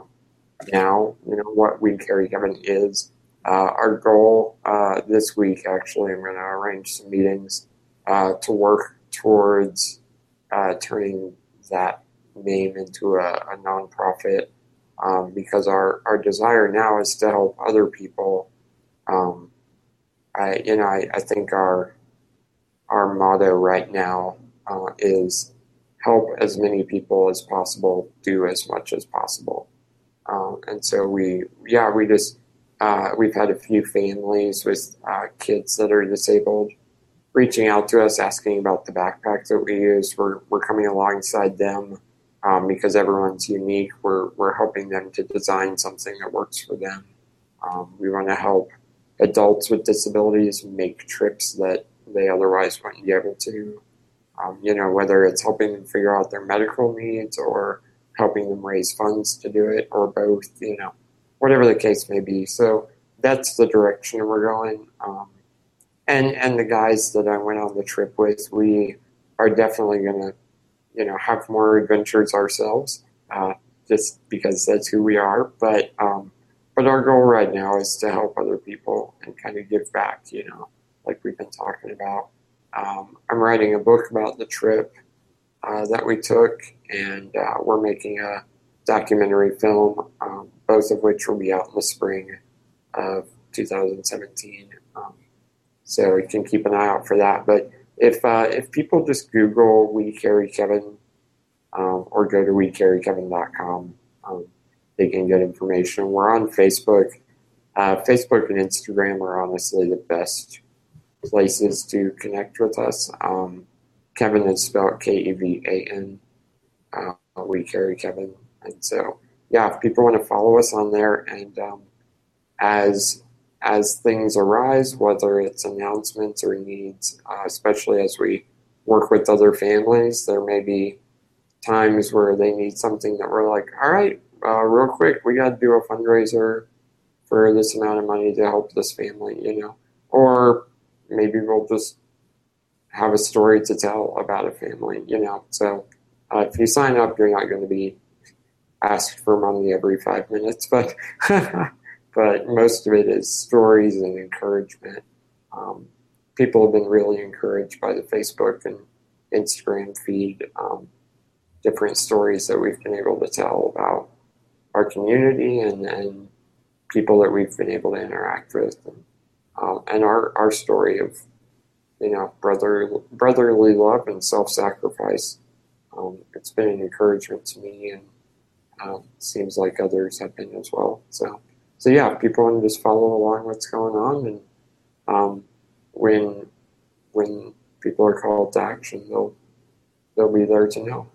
now. You know, what We Carry Kevan is our goal uh, this week, actually, I'm going to arrange some meetings uh, to work towards uh, turning that name into a, a nonprofit um, because our, our desire now is to help other people. Um, I you know I, I think our our motto right now uh, is help as many people as possible, do as much as possible. Um, and so we, yeah, we just, uh, we've had a few families with uh, kids that are disabled reaching out to us, asking about the backpack that we use. We're, we're coming alongside them um, because everyone's unique. We're, we're helping them to design something that works for them. Um, we want to help adults with disabilities make trips that they otherwise wouldn't be able to. Um, you know, whether it's helping them figure out their medical needs or helping them raise funds to do it or both, you know, whatever the case may be. So that's the direction we're going. Um, and and the guys that I went on the trip with, we are definitely going to, you know, have more adventures ourselves, uh, just because that's who we are. But um, but our goal right now is to help other people and kind of give back, you know, like we've been talking about. Um, I'm writing a book about the trip uh, that we took, and uh, we're making a documentary film, um, both of which will be out in the spring of 2017. Um, so you can keep an eye out for that. But if uh, if people just Google We Carry Kevan um, or go to WeCarryKevan.com, um, they can get information. We're on Facebook. Uh, Facebook and Instagram are honestly the best places to connect with us. Um, Kevan is spelled K E V A N. Uh, we carry Kevan, and so yeah, if people want to follow us on there, and um, as as things arise, whether it's announcements or needs, uh, especially as we work with other families, there may be times where they need something that we're like, all right, uh, real quick, we got to do a fundraiser for this amount of money to help this family, you know, or maybe we'll just have a story to tell about a family, you know. So uh, if you sign up, you're not going to be asked for money every five minutes, but but most of it is stories and encouragement. Um, people have been really encouraged by the Facebook and Instagram feed, um, different stories that we've been able to tell about our community and, and people that we've been able to interact with. And, um, and our, our story of you know brother brotherly love and self sacrifice. Um, it's been an encouragement to me, and um, seems like others have been as well. So so yeah, people want to just follow along what's going on, and um, when when people are called to action, they'll they'll be there to know.